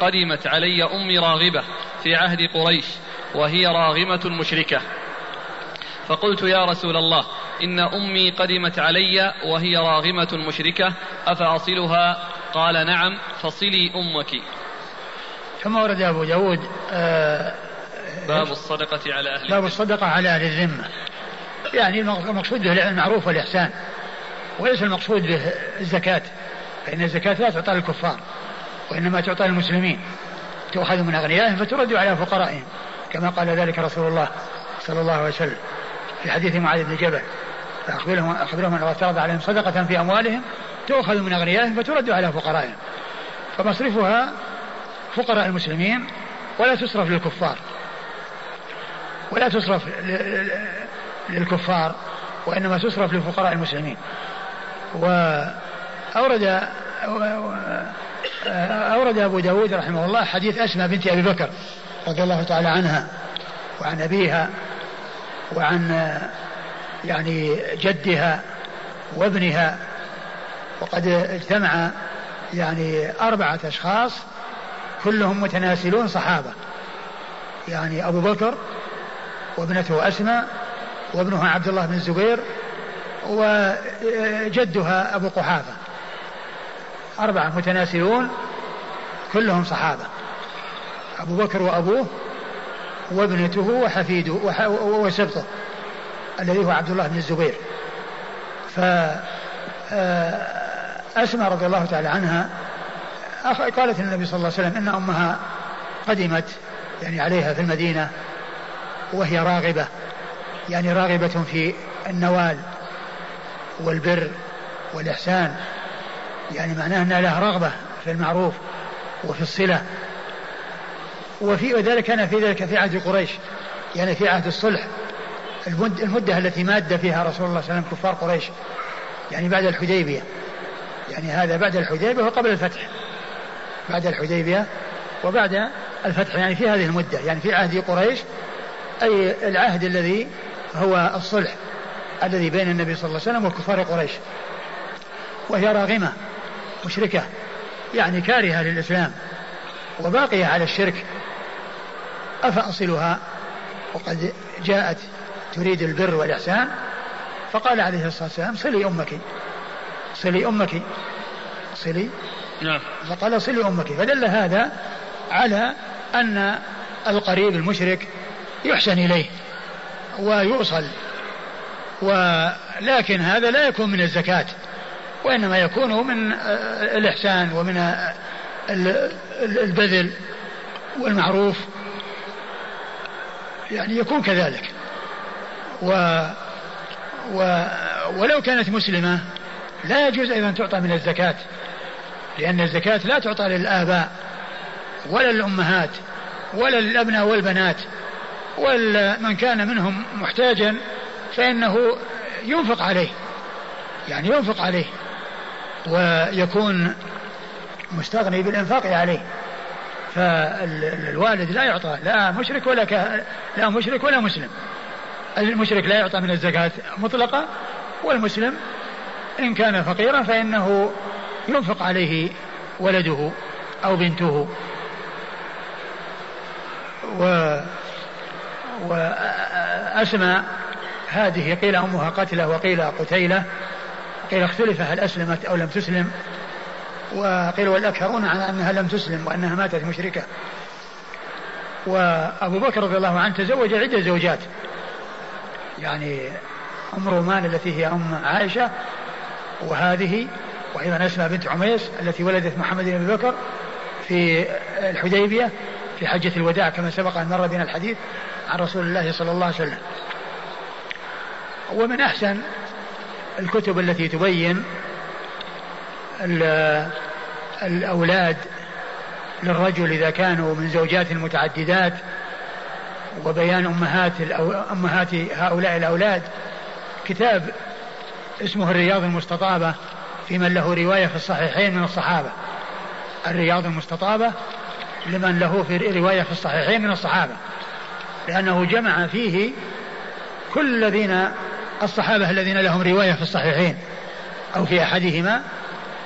قدمت علي أمي راغبة في عهد قريش وهي راغمة مشركة. فقلت يا رسول الله إن أمي قدمت علي وهي راغمة مشركة أفأصلها؟ قال نعم فصلي أمك. ثم ورد أبو داود آه باب الصدقة على أهل باب الصدقة على أهل الذمة. يعني المقصود به المعروف والإحسان. وليس المقصود به الزكاة فإن الزكاة لا تعطى للكفار وإنما تعطى للمسلمين. تؤخذ من أغنيائهم فترد على فقرائهم كما قال ذلك رسول الله صلى الله عليه وسلم. في حديث معاذ بن جبل فأخبرهم أخبرهم أن افترض عليهم صدقة في أموالهم تؤخذ من أغنيائهم فترد على فقرائهم. فمصرفها فقراء المسلمين ولا تصرف للكفار. ولا تصرف للكفار وإنما تصرف لفقراء المسلمين. وأورد أورد أبو داود رحمه الله حديث أسماء بنت أبي بكر رضي الله تعالى عنها وعن أبيها وعن يعني جدها وابنها وقد اجتمع يعني أربعة أشخاص كلهم متناسلون صحابة. يعني أبو بكر وابنته أسماء وابنها عبد الله بن الزبير وجدها أبو قحافة. أربعة متناسلون كلهم صحابة. أبو بكر وأبوه وابنته وحفيده وسبطه الذي هو عبد الله بن الزبير. ف آه، أسماء رضي الله تعالى عنها قالت النبي صلى الله عليه وسلم إن أمها قدمت يعني عليها في المدينة وهي راغبة يعني راغبة في النوال والبر والإحسان يعني معناه أنها لها رغبة في المعروف وفي الصلة. وفي وذلك كان في ذلك في عهد قريش. يعني في عهد الصلح. المدة التي ماد فيها رسول الله صلى الله عليه وسلم كفار قريش. يعني بعد الحديبية. يعني هذا بعد الحديبية وقبل الفتح. بعد الحديبية وبعد الفتح. يعني في هذه المدة. يعني في عهد قريش أي العهد الذي هو الصلح الذي بين النبي صلى الله عليه وسلم وكفار قريش. وهي راغمة مشركة يعني كارهة للإسلام وباقية على الشرك. أفأصلها؟ وقد جاءت تريد البر والإحسان فقال عليه الصلاة والسلام صلي أمك صلي أمك صلي. نعم. فقال صلي أمك. فدل هذا على أن القريب المشرك يحسن إليه ويوصل ولكن هذا لا يكون من الزكاة وإنما يكون من الإحسان ومن البذل والمعروف. يعني يكون كذلك. و, و ولو كانت مسلمة لا يجوز أيضا تعطى من الزكاة لأن الزكاة لا تعطى للآباء ولا للأمهات ولا للأبناء والبنات. ومن كان منهم محتاجا فإنه ينفق عليه يعني ينفق عليه ويكون مستغني بالإنفاق عليه. فالوالد لا يعطى لا مشرك ولا ك... لا مشرك ولا مسلم. المشرك لا يعطى من الزكاة مطلقة والمسلم إن كان فقيرا فإنه ينفق عليه ولده أو بنته. و وأسمى هذه قيل أمها قتلة وقيل قتيلة قيل اختلف هل أسلمت أو لم تسلم. وقيل والأكثرون على أنها لم تسلم وأنها ماتت مشركة. وأبو بكر رضي الله عنه تزوج عدة زوجات. يعني أم رومان التي هي أم عائشة وهذه وأيضا أسماء بنت عميس التي ولدت محمد بن أبي بكر في الحديبية في حجة الوداع كما سبق أن مر بنا الحديث عن رسول الله صلى الله عليه وسلم. ومن أحسن الكتب التي تبين الأولاد للرجل إذا كانوا من زوجات متعددات وبيان أمهات أمهات هؤلاء الأولاد كتاب اسمه الرياض المستطابة في من له رواية في الصحيحين من الصحابة. الرياض المستطابة لمن له في رواية في الصحيحين من الصحابة. لأنه جمع فيه كل الذين الصحابة الذين لهم رواية في الصحيحين أو في أحدهما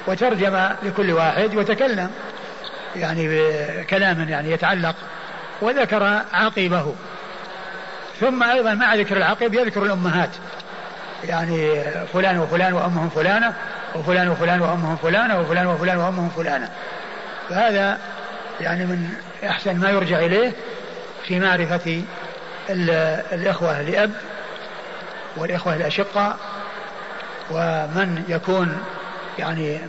وترجم لكل واحد وتكلم يعني بكلام يعني يتعلق وذكر عقبه ثم أيضا مع ذكر العقب يذكر الأمهات. يعني فلان وفلان وأمهم فلانة وفلان وفلان وأمهم فلانة وفلان وفلان وأمهم فلانة. فهذا يعني من أحسن ما يرجع إليه في معرفة الإخوة لأب والإخوة الأشقاء ومن يكون يعني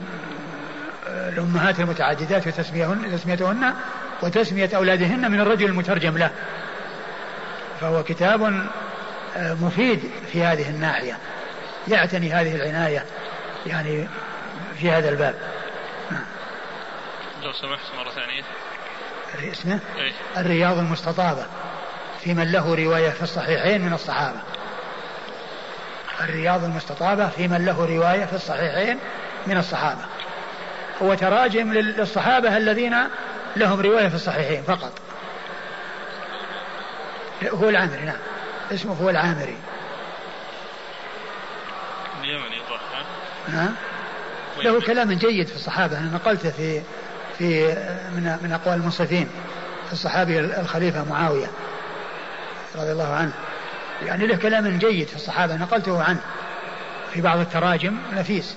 الأمهات المتعددات وتسميهن تسميتهن وتسمية أولادهن من الرجل المترجم له. فهو كتاب آه، مفيد في هذه الناحية يعتني هذه العناية يعني في هذا الباب. لو سمحت مرة ثانية. اسمه؟ إيه؟ الرياض المستطابة في من له رواية في الصحيحين من الصحابة. الرياض المستطابة في من له رواية في الصحيحين من الصحابة. هو تراجم للصحابة الذين لهم رواية في الصحيحين فقط. هو العامري نعم. اسمه هو العامري. اليمني نعم. له كلام جيد في الصحابة. أنا نقلته في في من من أقوال المنصفين في الصحابي الخليفة معاوية رضي الله عنه. يعني له كلام جيد في الصحابة. نقلته عنه في بعض التراجم. نفيس.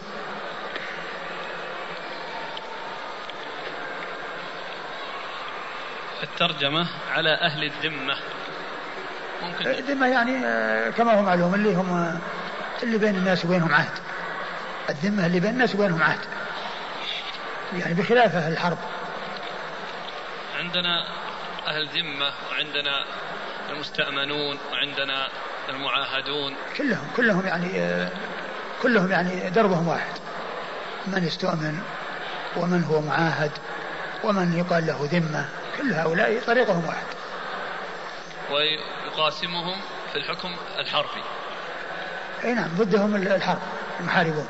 الترجمة على أهل الذمة. ممكن الذمة يعني آه، كما هو معلوم اللي هم اللي بين الناس وبينهم عهد. الذمة اللي بين الناس وبينهم عهد. يعني بخلاف أهل الحرب. عندنا أهل ذمة وعندنا المستأمنون وعندنا المعاهدون. كلهم كلهم يعني آه، كلهم يعني دربهم واحد. من يستؤمن ومن هو معاهد ومن يقال له ذمة. كل هؤلاء طريقهم واحد. ويقاسمهم في الحكم الحرفي. أي نعم ضدهم الحرب المحاربون.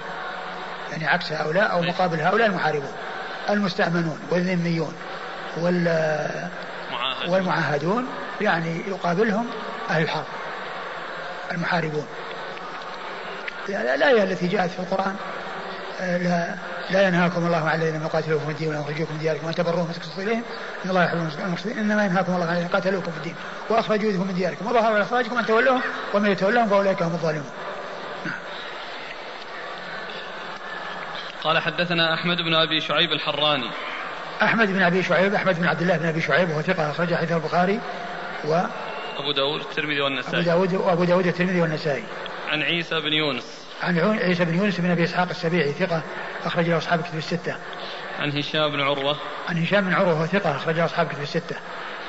يعني عكس هؤلاء أو مقابل هؤلاء المحاربون. المستأمنون والذميون وال والمعاهدون يعني يقابلهم أهل الحرب المحاربون. الآية التي جاءت في القرآن آه، لا ينهاكم الله عن الذين يقاتلوكم في الدين ويخرجوكم من دياركم وان تبروهم وتقسطوا اليهم إن الله يحب المقسطين إنما ينهاكم الله عن الذين قاتلوكم في الدين واخرجوكم من دياركم وظهروا على إخراجكم أن تولوهم ومن يتولهم فأولئك هم الظالمون. قال حدثنا أحمد بن أبي شعيب الحراني. أحمد بن أبي شعيب أحمد بن عبد الله بن أبي شعيب وهو ثقة أخرج حديث البخاري و أبو داود الترمذي والنسائي. أبو داود وابو داود الترمذي والنسائي. عن عيسى بن يونس. عن عيسى بن يونس بن أبي إسحاق السبيعي ثقة أخرج له أصحاب كتب الستة. عن هشام بن عروة. عن هشام بن عروة ثقة أخرج له أصحاب كتب الستة.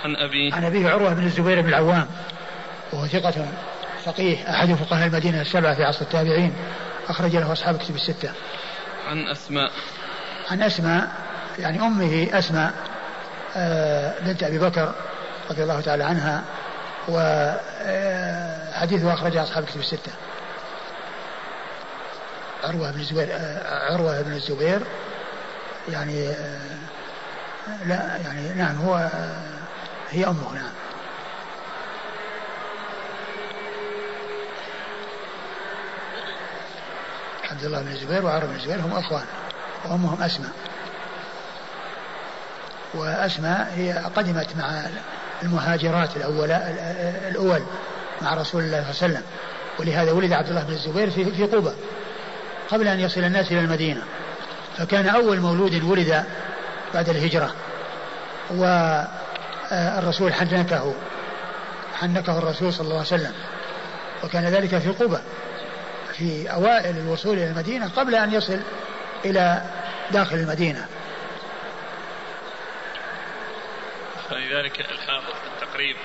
عن ابيه. عن أبيه عروة بن الزبير بن العوام وهو ثقة فقيه أحد فقهاء المدينة السبعة في عصر التابعين أخرج له أصحاب كتب الستة. عن أسماء. عن أسماء يعني أمه أسماء آه، بنت أبي بكر رضي الله تعالى عنها وحديثه أخرجه أصحاب كتب الستة. عروة بن الزبير عروة بن الزبير يعني لا يعني نعم هو هي أمه نعم. عبد الله بن الزبير وعروة بن الزبير هم أخوان وأمهم أسماء. وأسماء هي قدمت مع المهاجرات الأول الأول مع رسول الله صلى الله عليه وسلم ولهذا ولد عبد الله بن الزبير في في قبة قبل أن يصل الناس إلى المدينة فكان أول مولود ولد بعد الهجرة والرسول حنكه حنكه الرسول صلى الله عليه وسلم وكان ذلك في قبى في أوائل الوصول إلى المدينة قبل أن يصل إلى داخل المدينة. فلذلك الحافظ في التقريب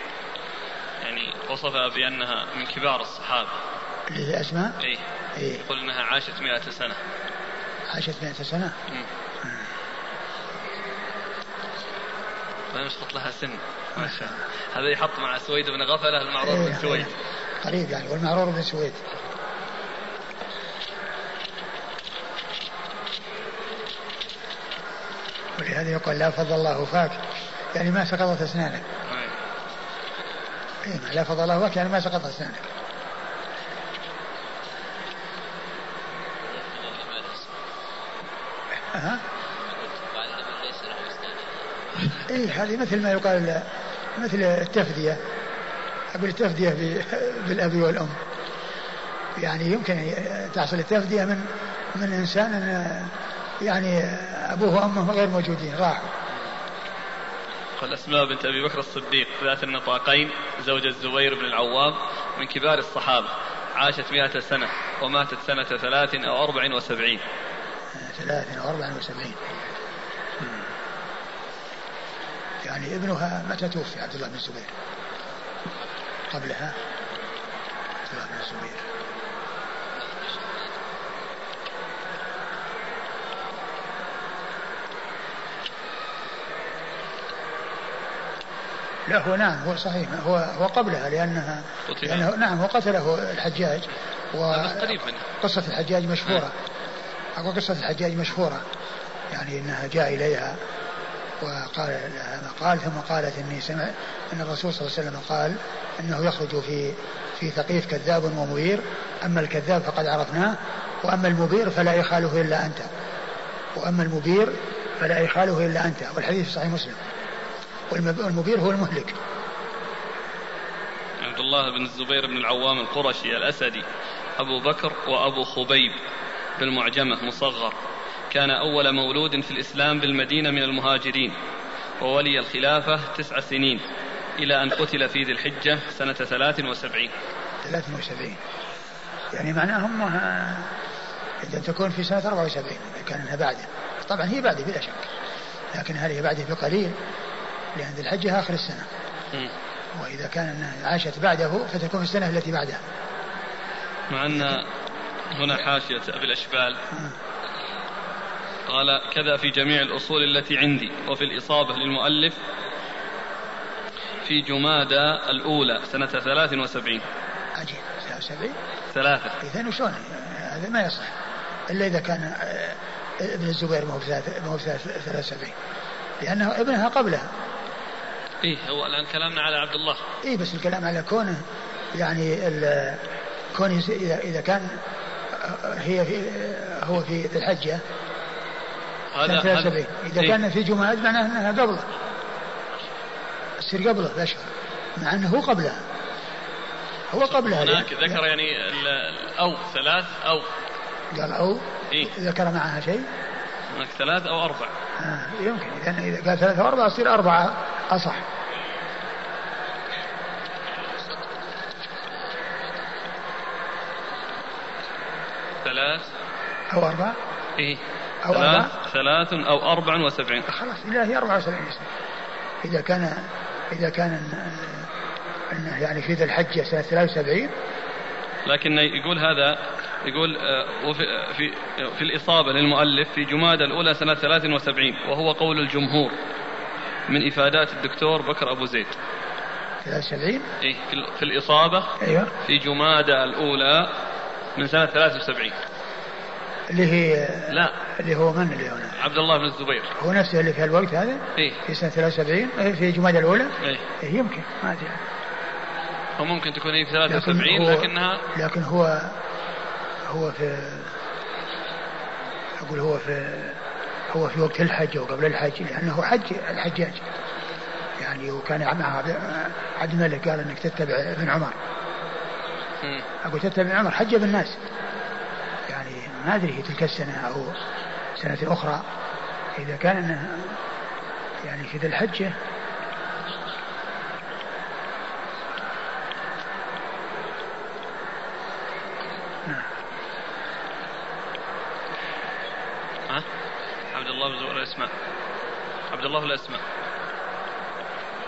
يعني وصفها بأنها من كبار الصحابة. الأسماء؟ إيه. إيه؟ يقول أنها عاشت مئة سنة. عاشت مئة سنة؟ ما يشخص لها سن. ما شاء الله. هذا يحط مع سويد بن غفلة المعروف إيه بن سويد. قريب يعني والمعروف بن سويد. ولهذا يقول لا فضل الله فاك يعني ما سقطت أسنانك. إيه لا فضل الله فاك يعني ما سقطت أسنانك. إيه هذه مثل ما يقال مثل التفدية. أقول التفدية بالأب والأم. يعني يمكن تحصل التفدية من من إنسان يعني أبوه وأمه غير موجودين راحوا. قال أسماء بنت أبي بكر الصديق ذات النطاقين زوج الزبير بن العوام من كبار الصحابة. عاشت مئة سنة وماتت سنة ثلاث أو أربع وسبعين. ثلاث أو أربع وسبعين. يعني ابنها متى توفي؟ عبد الله بن الزبير. قبلها عبد الله بن الزبير. لا هو نعم هو صحيح. هو هو قبلها لانها لأنه نعم هو قتله الحجاج. وقصة الحجاج مشهورة. أقول قصة الحجاج مشهورة. يعني إنها جاء إليها وقال لها قال ثم قالت إني سمع أن الرسول صلى الله عليه وسلم قال إنه يخرج في في ثقيف كذاب ومبير أما الكذاب فقد عرفناه وأما المبير فلا يخاله إلا أنت. وأما المبير فلا يخاله إلا أنت. والحديث في صحيح مسلم. والمبير هو المهلك. عبد الله بن الزبير بن العوام القرشي الأسدي أبو بكر وأبو خبيب بالمعجمة مصغر. كان أول مولود في الإسلام بالمدينة من المهاجرين وولي الخلافة تسع سنين إلى أن قتل في ذي الحجة سنة ثلاث وسبعين. ثلاث وسبعين. يعني معناه أمها إذا تكون في سنة 74 كان أنها بعده طبعا هي بعده بلا شك لكن هل هي بعده بقليل لأن ذي الحجة آخر السنة. م. وإذا كان عاشت بعده فتكون في السنة التي بعدها. مع أن هنا حاشية أبي الأشبال قال كذا في جميع الأصول التي عندي وفي الإصابة للمؤلف في جمادى الأولى سنة ثلاث وسبعين. عجيب. ثلاث وسبعين؟ ثلاثة. إذا وشلون؟ هذا ما يصح. إلا إذا كان آه، ابن الزبير ما هو ثلاث وسبعين. لأنه ابنها قبلها. إيه هو الآن كلامنا على عبد الله. إيه بس الكلام على كونه يعني كونه إذا إذا كان آه، هي في آه، هو في الحجة هذا 73 إذا إيه؟ كان في جماد معناه أنها قبله. تصير قبله بأشهر مع أنه هو قبلها هو قبلها هناك يعني ذكر يعني أو ثلاث أو. قال أو. إيه؟ ذكر معها شيء؟ هناك ثلاث أو أربع. آه يمكن. إذا إذا قال ثلاث أو أربعة يصير أربعة أصح. ثلاث أو أربعة إيه. أو ثلاث ثلاث أو أربع وسبعين. خلاص إذا هي أربع وسبعين إذا كان إذا كان أنه يعني في ذي الحجة سنة 73 لكن يقول هذا يقول آه، وفي في في الإصابة للمؤلف في جمادى الأولى سنة 73 وهو قول الجمهور من إفادات الدكتور بكر أبو زيد. 73 إيه في الإصابة أيوه. في جمادى الأولى من سنة 73 اللي هي لا اللي هو من اللي هنا. عبد الله بن الزبير. هو نفسه اللي في الوقت هذا؟ إيه؟ في سنة 73 إيه، في جمادى الأولى؟ إيه؟ إيه يمكن ما أدري. هو ممكن تكون هي في 73 لكن لكنها لكن هو هو في أقول هو في هو في وقت الحج وقبل الحج لأنه حج الحجاج. يعني وكان مع عبد الملك قال إنك تتبع ابن عمر. أقول تتبع ابن عمر حج بالناس. ما أدري هي تلك السنة أو سنة أخرى إذا كان يعني في ذي الحجة ها؟ عبد الله بن زهير الاسماء عبد الله الاسماء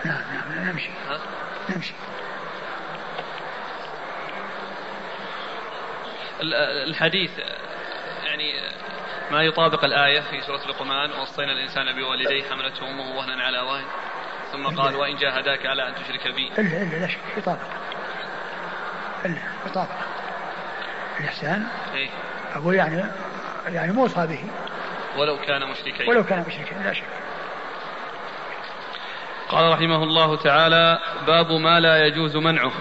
نعم نعم نمشي. ها؟ نمشي. الحديث يعني ما يطابق الآية في سورة لقمان وصينا الإنسان بوالديه حملته أمه وهنا على وهن ثم قال وإن جاهداك على أن تشرك بي. إلا إلا لا شك يطابق إلا يطابق الإحسان إيه؟ أقول يعني يعني موصى به ولو كان مشركين. ولو كان مشركين لا شك. قال رحمه الله تعالى باب ما لا يجوز منعه.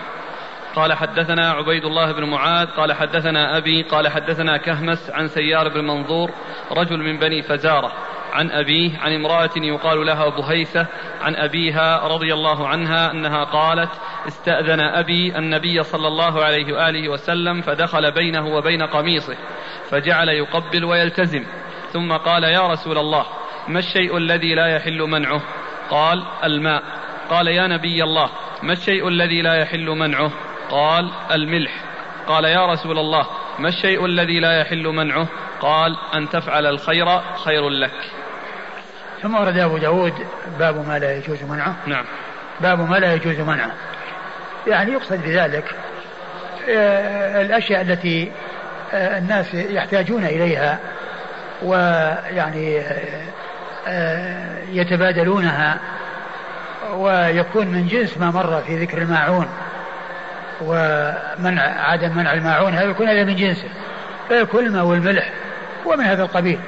قال حدثنا عبيد الله بن معاذ قال حدثنا أبي قال حدثنا كهمس عن سيار بن منظور رجل من بني فزارة عن أبيه عن امرأة يقال لها بهيثة عن أبيها رضي الله عنها أنها قالت استأذن أبي النبي صلى الله عليه وآله وسلم فدخل بينه وبين قميصه فجعل يقبل ويلتزم ثم قال يا رسول الله ما الشيء الذي لا يحل منعه؟ قال الماء. قال يا نبي الله ما الشيء الذي لا يحل منعه؟ قال الملح. قال يا رسول الله ما الشيء الذي لا يحل منعه؟ قال أن تفعل الخير خير لك. ثم ورد أبو داود باب ما لا يجوز منعه. نعم. باب ما لا يجوز منعه. يعني يقصد بذلك آه، الأشياء التي آه، الناس يحتاجون إليها ويعني آه، يتبادلونها ويكون من جنس ما مر في ذكر الماعون. ومنع عدم منع الماعون هذا يكون هذا من جنسه. فيكون الماء والملح ومن هذا القبيل.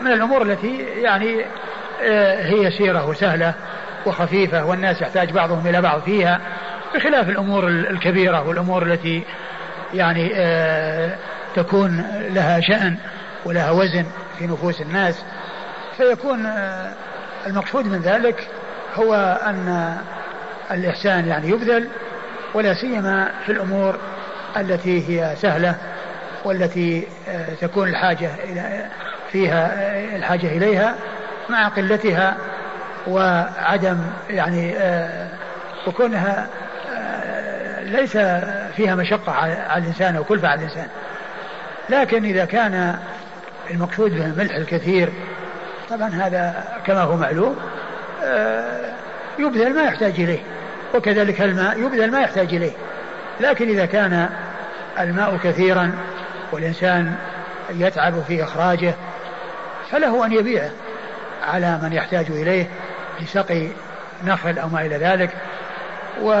من الأمور التي يعني آه، هي يسيرة وسهلة وخفيفة والناس يحتاج بعضهم إلى بعض فيها بخلاف الأمور الكبيرة والأمور التي يعني آه، تكون لها شأن ولها وزن في نفوس الناس. فيكون آه، المقصود من ذلك هو أن الإحسان يعني يبذل ولا سيما في الأمور التي هي سهلة والتي آه، تكون الحاجة فيها آه، الحاجة إليها مع قلتها وعدم يعني آه، وكونها ليس فيها مشقة على الإنسان أو كلفة على الإنسان. لكن إذا كان المقصود به الملح الكثير طبعا هذا كما هو معلوم يبذل ما يحتاج إليه. وكذلك الماء يبذل ما يحتاج إليه. لكن إذا كان الماء كثيرا والإنسان يتعب في إخراجه فله أن يبيعه على من يحتاج إليه لسقي نخل أو ما إلى ذلك. و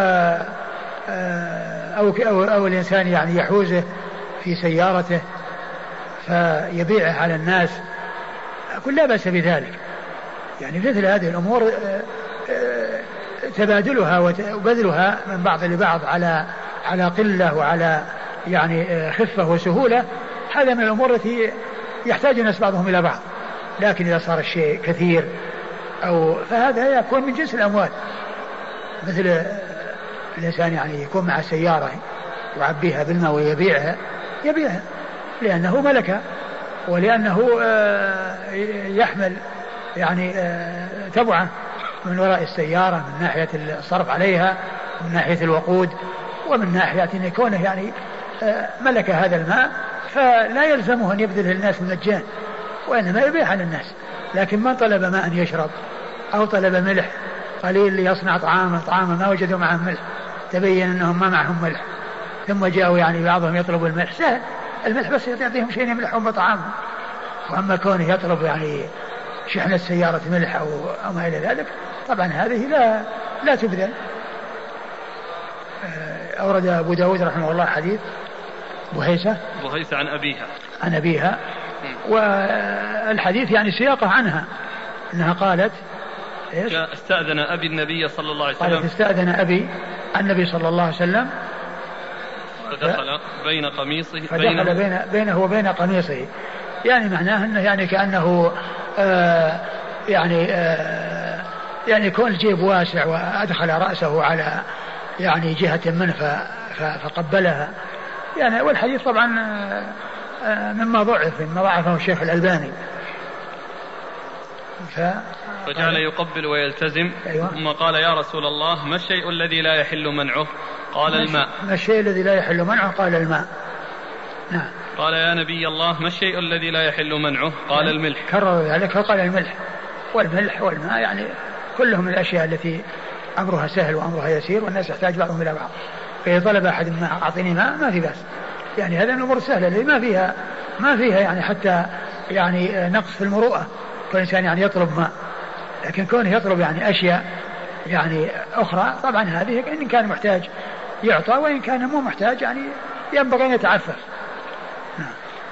آه، أو, أو, أو الإنسان يعني يحوزه في سيارته فيبيعه على الناس. أقول لا بأس بذلك. يعني مثل هذه الأمور آه، آه، تبادلها وبذلها من بعض لبعض على على قلة وعلى يعني آه، خفة وسهولة هذا من الأمور التي يحتاج الناس بعضهم إلى بعض. لكن إذا صار الشيء كثير أو فهذا يكون من جنس الأموال. مثل آه، الإنسان يعني يكون مع سيارة يعبيها بالماء ويبيعها يبيعها لأنه ملكه ولأنه آه، يحمل يعني تبعه. من وراء السيارة من ناحية الصرف عليها من ناحية الوقود ومن ناحية أن كونه يعني آه، ملك هذا الماء فلا يلزمه أن يبذله الناس المجان وإنما يبيع للناس. لكن من طلب ماء يشرب أو طلب ملح. قليل ليصنع طعاما طعاما ما وجدوا معه ملح. تبين أنهم ما معهم ملح. ثم جاءوا يعني بعضهم يطلب الملح. سهل. الملح بس يعطيهم شيء يملحهم بطعامهم وأما كونه يطلب يعني شحنة سيارة ملح أو ما إلى ذلك طبعا هذه لا لا تبذل. آه، أورد أبو داود رحمه الله حديث بهيسة. بهيسة عن أبيها. عن أبيها. والحديث يعني سياقه عنها. أنها قالت إيش؟ استأذن أبي النبي صلى الله عليه وسلم. قالت استأذن أبي النبي صلى الله عليه وسلم. فدخل بين قميصه فدخل بين بينه وبين قميصه. يعني معناه إنه يعني كأنه آه يعني آه يعني يكون الجيب واسع وأدخل رأسه على يعني جهة منه فقبلها. يعني والحديث طبعا آه، آه، مما ضعف مما ضعفه الشيخ الألباني. ف... فجعل يقبل ويلتزم. أيوة. ثم قال يا رسول الله ما الشيء الذي لا يحل منعه؟ قال الماء. ما الشيء الذي لا يحل منعه؟ قال الماء. نعم. قال يا نبي الله ما الشيء الذي لا يحل منعه؟ قال يعني الملح. كرر ذلك فقال الملح. والملح والماء يعني كلهم الأشياء التي أمرها سهل وأمرها يسير والناس يحتاج بعضهم إلى بعض. فإذا طلب أحد ماء أعطيني ماء ما في بأس. يعني هذه الأمور سهلة اللي ما فيها ما فيها يعني حتى يعني نقص في المروءة. كل إنسان يعني يطلب ماء. لكن كونه يطلب يعني أشياء يعني أخرى طبعا هذه إن كان محتاج يعطى وإن كان مو محتاج يعني ينبغي أن يتعفف.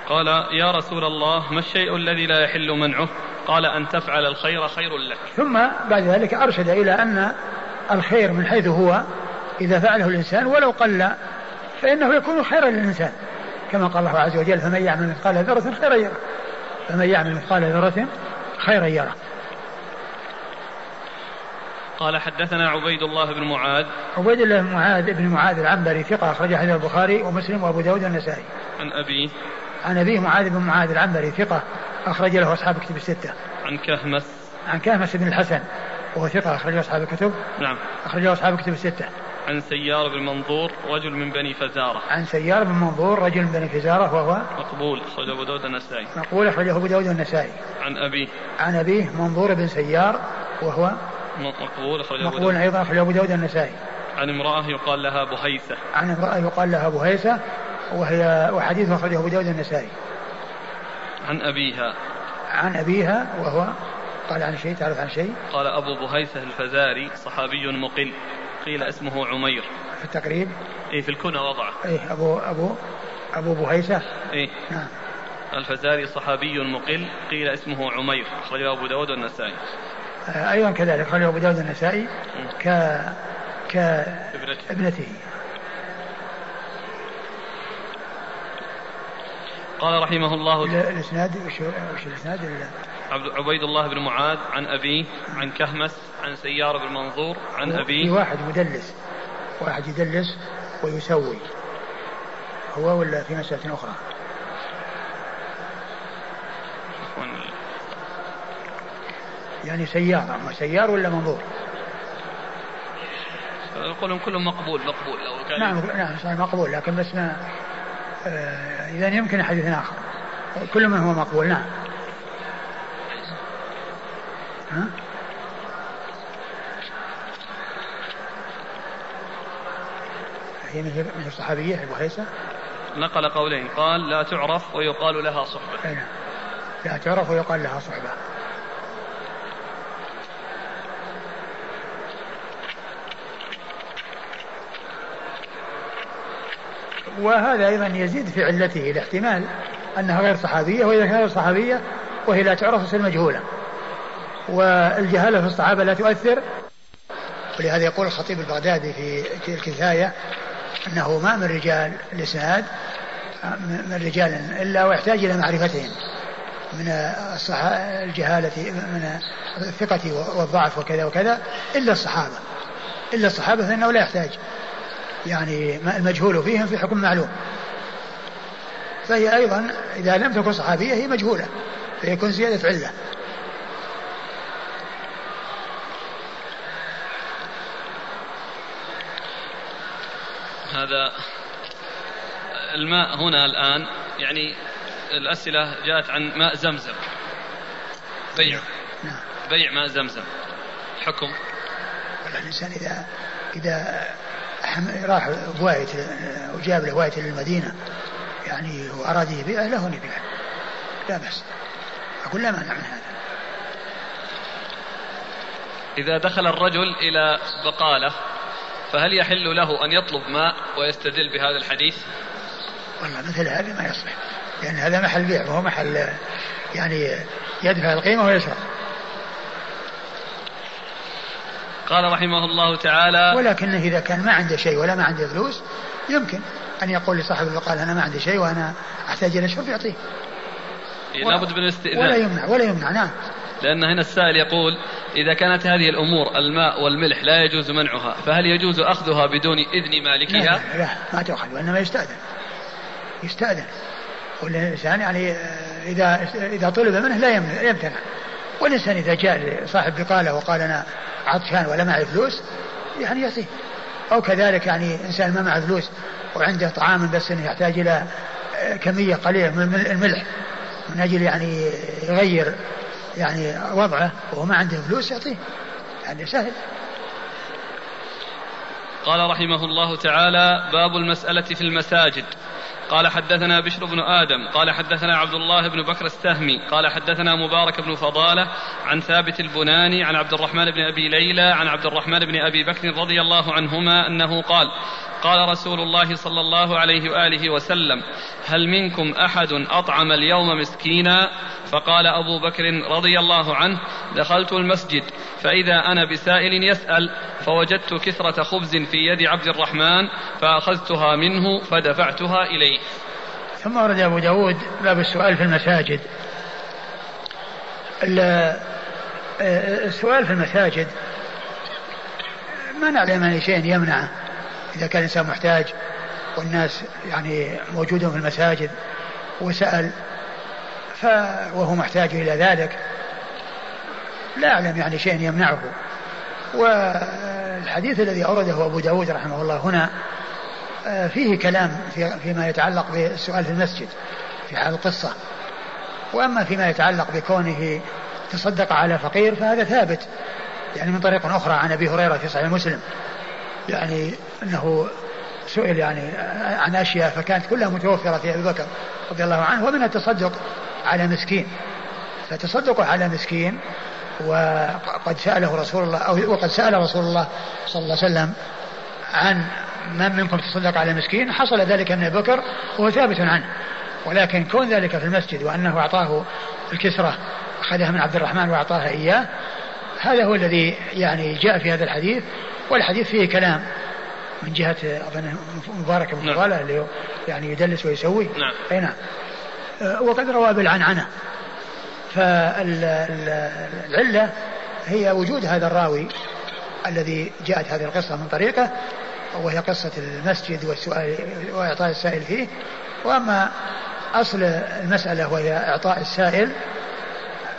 قال يا رسول الله ما الشيء الذي لا يحل منعه؟ قال أن تفعل الخير خير لك. ثم بعد ذلك أرشد إلى أن الخير من حيث هو إذا فعله الإنسان ولو قل فإنه يكون خيرا للإنسان. كما قال الله عز وجل فمن يعمل مثقال ذرة خيرا يره. فمن يعمل مثقال ذرة خيرا يره. قال حدثنا عبيد الله بن معاذ. عبيد الله بن معاذ بن معاذ العنبري ثقة أخرج حديث البخاري ومسلم وأبو داود والنسائي. عن أبيه. عن أبيه معاذ بن معاذ العنبري ثقة أخرج له أصحاب كتب الستة. عن كهمس. عن كهمس بن الحسن وهو ثقة أخرج له أصحاب الكتب. نعم. أخرج له أصحاب كتب الستة. عن سيار بن منظور رجل من بني فزارة. عن سيار بن منظور رجل من بني فزارة وهو مقبول أخرجه أبو داود النسائي. مقبول أخرجه أبو داود النسائي. عن أبيه. عن أبيه منظور بن سيار وهو مقبول أخرجه مقبول أيضا أخرجه أبو داود النسائي. عن امرأة يقال لها بهيسة. عن امرأة يقال لها بهيسة وهي وحديث أخرجه أبو داود النسائي. عن أبيها. عن أبيها وهو قال عن شيء تعرف عن شيء؟ قال أبو بهيسة الفزاري صحابي مقل. قيل اسمه عمير. في التقريب؟ اي في الكنى وضعه. اي أبو أبو أبو بهيسه اي نعم. الفزاري صحابي مقل. قيل اسمه عمير. أخرجه أبو داود والنسائي. آه أيضا كذلك أخرجه أبو داود والنسائي ك ك ابنته. قال رحمه الله الإسناد وش الإسناد عبيد الله بن معاذ عن أبيه عن كهمس عن سيار بن منظور عن أبيه. في واحد مدلس واحد يدلس ويسوي. هو ولا في مسألة أخرى؟ يعني سيار أما سيار ولا منظور؟ يقولون كلهم مقبول مقبول. لو كان نعم نعم صحيح مقبول لكن بس ما إذا يمكن حديث آخر. كل من هو مقبول. نعم. ها؟ هي مثل مثل الصحابية أبو هيثم نقل قولين. قال لا تعرف ويقال لها صحبة. نعم. لا تعرف ويقال لها صحبة. وهذا أيضا يزيد في علته الاحتمال أنها غير صحابية وإذا كانت غير صحابية وهي لا تعرف تصير مجهولة. والجهالة في الصحابة لا تؤثر. ولهذا يقول الخطيب البغدادي في الكفاية أنه ما من رجال الإسناد من رجال إلا ويحتاج إلى معرفتهم من الجهالة من الثقة والضعف وكذا وكذا إلا الصحابة. إلا الصحابة فإنه لا يحتاج. يعني المجهول فيهم في حكم معلوم. فهي أيضا إذا لم تكن صحابية هي مجهولة فيكون زيادة علة. هذا الماء هنا الآن يعني الأسئلة جاءت عن ماء زمزم. بيع. نعم. بيع ماء زمزم. حكم. الإنسان إذا إذا راح بواية وجاب له واية للمدينة. يعني وأراد يبيعه له أن يبيعه. لا بأس. أقول لا مانع من هذا. إذا دخل الرجل إلى بقالة فهل يحل له أن يطلب ماء ويستدل بهذا الحديث؟ والله مثل هذا ما يصلح. لأن هذا محل بيع وهو محل يعني يدفع القيمة ويشرب. قال رحمه الله تعالى ولكنه إذا كان ما عنده شيء ولا ما عنده فلوس يمكن أن يقول لصاحب البقال أنا ما عندي شيء وأنا أحتاج إلى شرب يعطيه. لابد من الاستئذان. ولا يمنع ولا يمنع نعم. لأن هنا السائل يقول إذا كانت هذه الأمور الماء والملح لا يجوز منعها فهل يجوز أخذها بدون إذن مالكها؟ لا, لا ما تؤخذ وإنما يستأذن. يستأذن. والإنسان يعني إذا إذا طلب منه لا يمتنع. والإنسان إذا جاء لصاحب بقالة وقال أنا عطشان ولا معي فلوس يعني يعطيه أو كذلك يعني إنسان ما معه فلوس وعنده طعام بس إنه يحتاج إلى كمية قليلة من الملح من أجل يعني يغير يعني وضعه وهو ما عنده فلوس يعطيه. يعني سهل. قال رحمه الله تعالى باب المسألة في المساجد. قال حدثنا بشر بن آدم قال حدثنا عبد الله بن بكر السهمي قال حدثنا مبارك بن فضالة عن ثابت البناني عن عبد الرحمن بن أبي ليلى عن عبد الرحمن بن أبي بكر رضي الله عنهما أنه قال قال رسول الله صلى الله عليه وآله وسلم هل منكم أحد أطعم اليوم مسكينا؟ فقال أبو بكر رضي الله عنه دخلت المسجد فإذا أنا بسائل يسأل فوجدت كثرة خبز في يد عبد الرحمن فأخذتها منه فدفعتها إليه. ثم ورد أبو داود باب السؤال في المساجد. السؤال في المساجد ما نعلم عن شيء يمنعه إذا كان الإنسان محتاج والناس يعني موجودون في المساجد وسأل ف وهو محتاج إلى ذلك لا أعلم يعني شيء يمنعه. والحديث الذي أورده أبو داود رحمه الله هنا آه، فيه كلام في فيما يتعلق بالسؤال في المسجد في هذه القصة. وأما فيما يتعلق بكونه تصدق على فقير فهذا ثابت يعني من طريق أخرى عن أبي هريرة في صحيح مسلم. يعني أنه سئل يعني عن أشياء فكانت كلها متوفرة في أبي بكر رضي الله عنه ومنها التصدق على مسكين. فتصدق على مسكين وقد سأله رسول الله أو وقد سأل رسول الله صلى الله عليه وسلم عن من منكم تصدق على مسكين حصل ذلك من بكر وهو ثابت عنه. ولكن كون ذلك في المسجد وأنه أعطاه الكسرة أخذها من عبد الرحمن وأعطاها إياه هذا هو الذي يعني جاء في هذا الحديث. والحديث فيه كلام من جهة أظن مبارك بن نعم. اللي يعني يدلس ويسوي. نعم. أي نعم. وقد روى بالعنعنة. فالعلة هي وجود هذا الراوي الذي جاءت هذه القصة من طريقه. وهي قصة المسجد والسؤال وإعطاء السائل فيه. وأما أصل المسألة وهي إعطاء السائل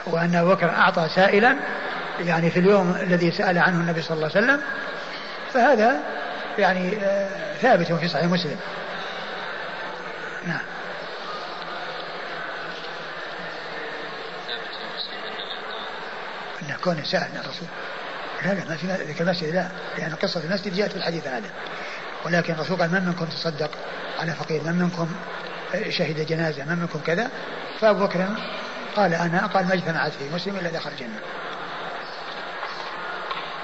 وأن أبو بكر أعطى سائلا يعني في اليوم الذي سأل عنه النبي صلى الله عليه وسلم فهذا يعني آه، ثابت في صحيح مسلم. نعم. أن كون سأل الرسول في ذكر المسجد لا لأن قصة المسجد جاءت في الحديث هذا. ولكن الرسول قال من منكم تصدق على فقير؟ من منكم شهد جنازة؟ من منكم كذا؟ فأبو بكر قال أنا قال ما اجتمعت في مسلم إلا دخل الجنة.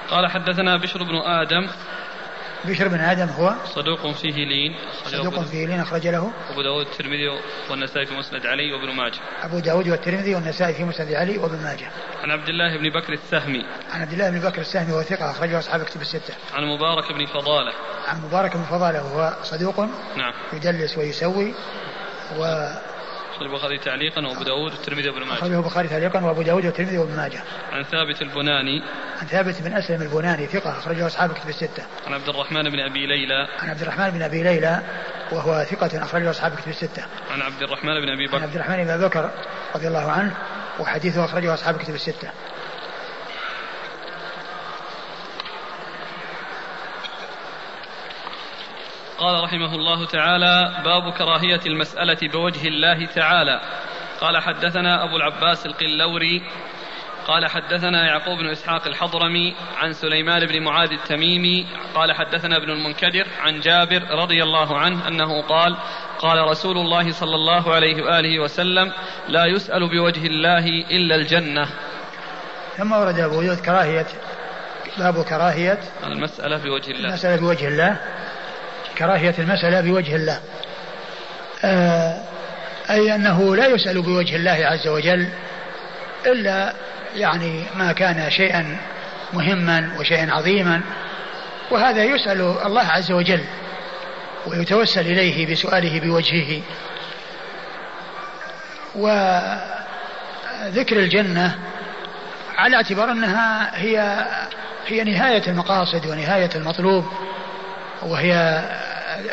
قال حدثنا بشر بن آدم بشر بن آدم هو صدوق فيه لين صدوق فيه لين أخرج له. أبو داود الترمذي والنسائي في مسند علي وابن ماجه. أبو داود والترمذي والنسائي في مسند علي وابن ماجه. عن عبد الله بن بكر السهمي. عن عبد الله بن بكر السهمي وهو ثقة أخرجه أصحاب كتب الستة. عن مبارك بن فضالة. عن مبارك بن فضالة وهو صدوق نعم. يدلس ويسوي و أخرج البخاري تعليقا وأبو داود والترمذي وابن ماجه. أخرجه البخاري تعليقا وأبو داود والترمذي وابن ماجه. عن ثابت البناني. عن ثابت بن أسلم البناني ثقة أخرجه أصحاب كتب الستة. عن عبد الرحمن بن أبي ليلى. عن عبد الرحمن بن أبي ليلى وهو ثقة أخرجه أصحاب كتب الستة. عن عبد الرحمن بن أبي بكر عن عبد الرحمن بن أبي بكر رضي الله عنه وحديثه أخرجه أصحاب كتب الستة. قال رحمه الله تعالى باب كراهية المسألة بوجه الله تعالى. قال حدثنا أبو العباس القلوري قال حدثنا يعقوب بن إسحاق الحضرمي عن سليمان بن معاذ التميمي قال حدثنا ابن المنكدر عن جابر رضي الله عنه أنه قال قال رسول الله صلى الله عليه وآله وسلم لا يسأل بوجه الله إلا الجنة. ثم ورد أبو كراهية باب كراهية المسألة بوجه الله. المسألة بوجه الله. كراهية المسألة بوجه الله. آه أي أنه لا يسأل بوجه الله عز وجل إلا يعني ما كان شيئا مهما وشيئا عظيما وهذا يسأل الله عز وجل ويتوسل إليه بسؤاله بوجهه. وذكر الجنة على اعتبار أنها هي هي نهاية المقاصد ونهاية المطلوب. وهي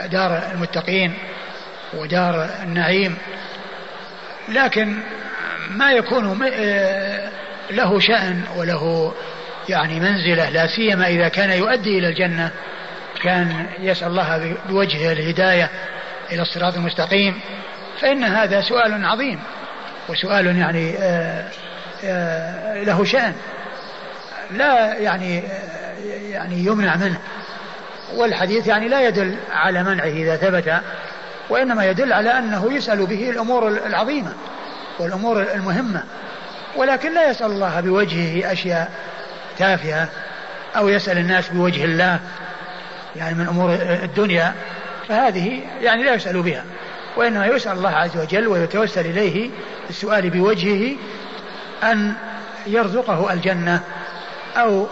دار المتقين ودار النعيم. لكن ما يكون له شأن وله يعني منزلة لا سيما إذا كان يؤدي إلى الجنة كان يسأل الله بوجهه الهداية إلى الصراط المستقيم. فإن هذا سؤال عظيم وسؤال يعني آآ آآ له شأن لا يعني يعني يمنع منه. والحديث يعني لا يدل على منعه إذا ثبت وإنما يدل على أنه يسأل به الأمور العظيمة والأمور المهمة ولكن لا يسأل الله بوجهه أشياء تافهة أو يسأل الناس بوجه الله يعني من أمور الدنيا فهذه يعني لا يسأل بها وإنما يسأل الله عز وجل ويتوسل إليه السؤال بوجهه أن يرزقه الجنة أو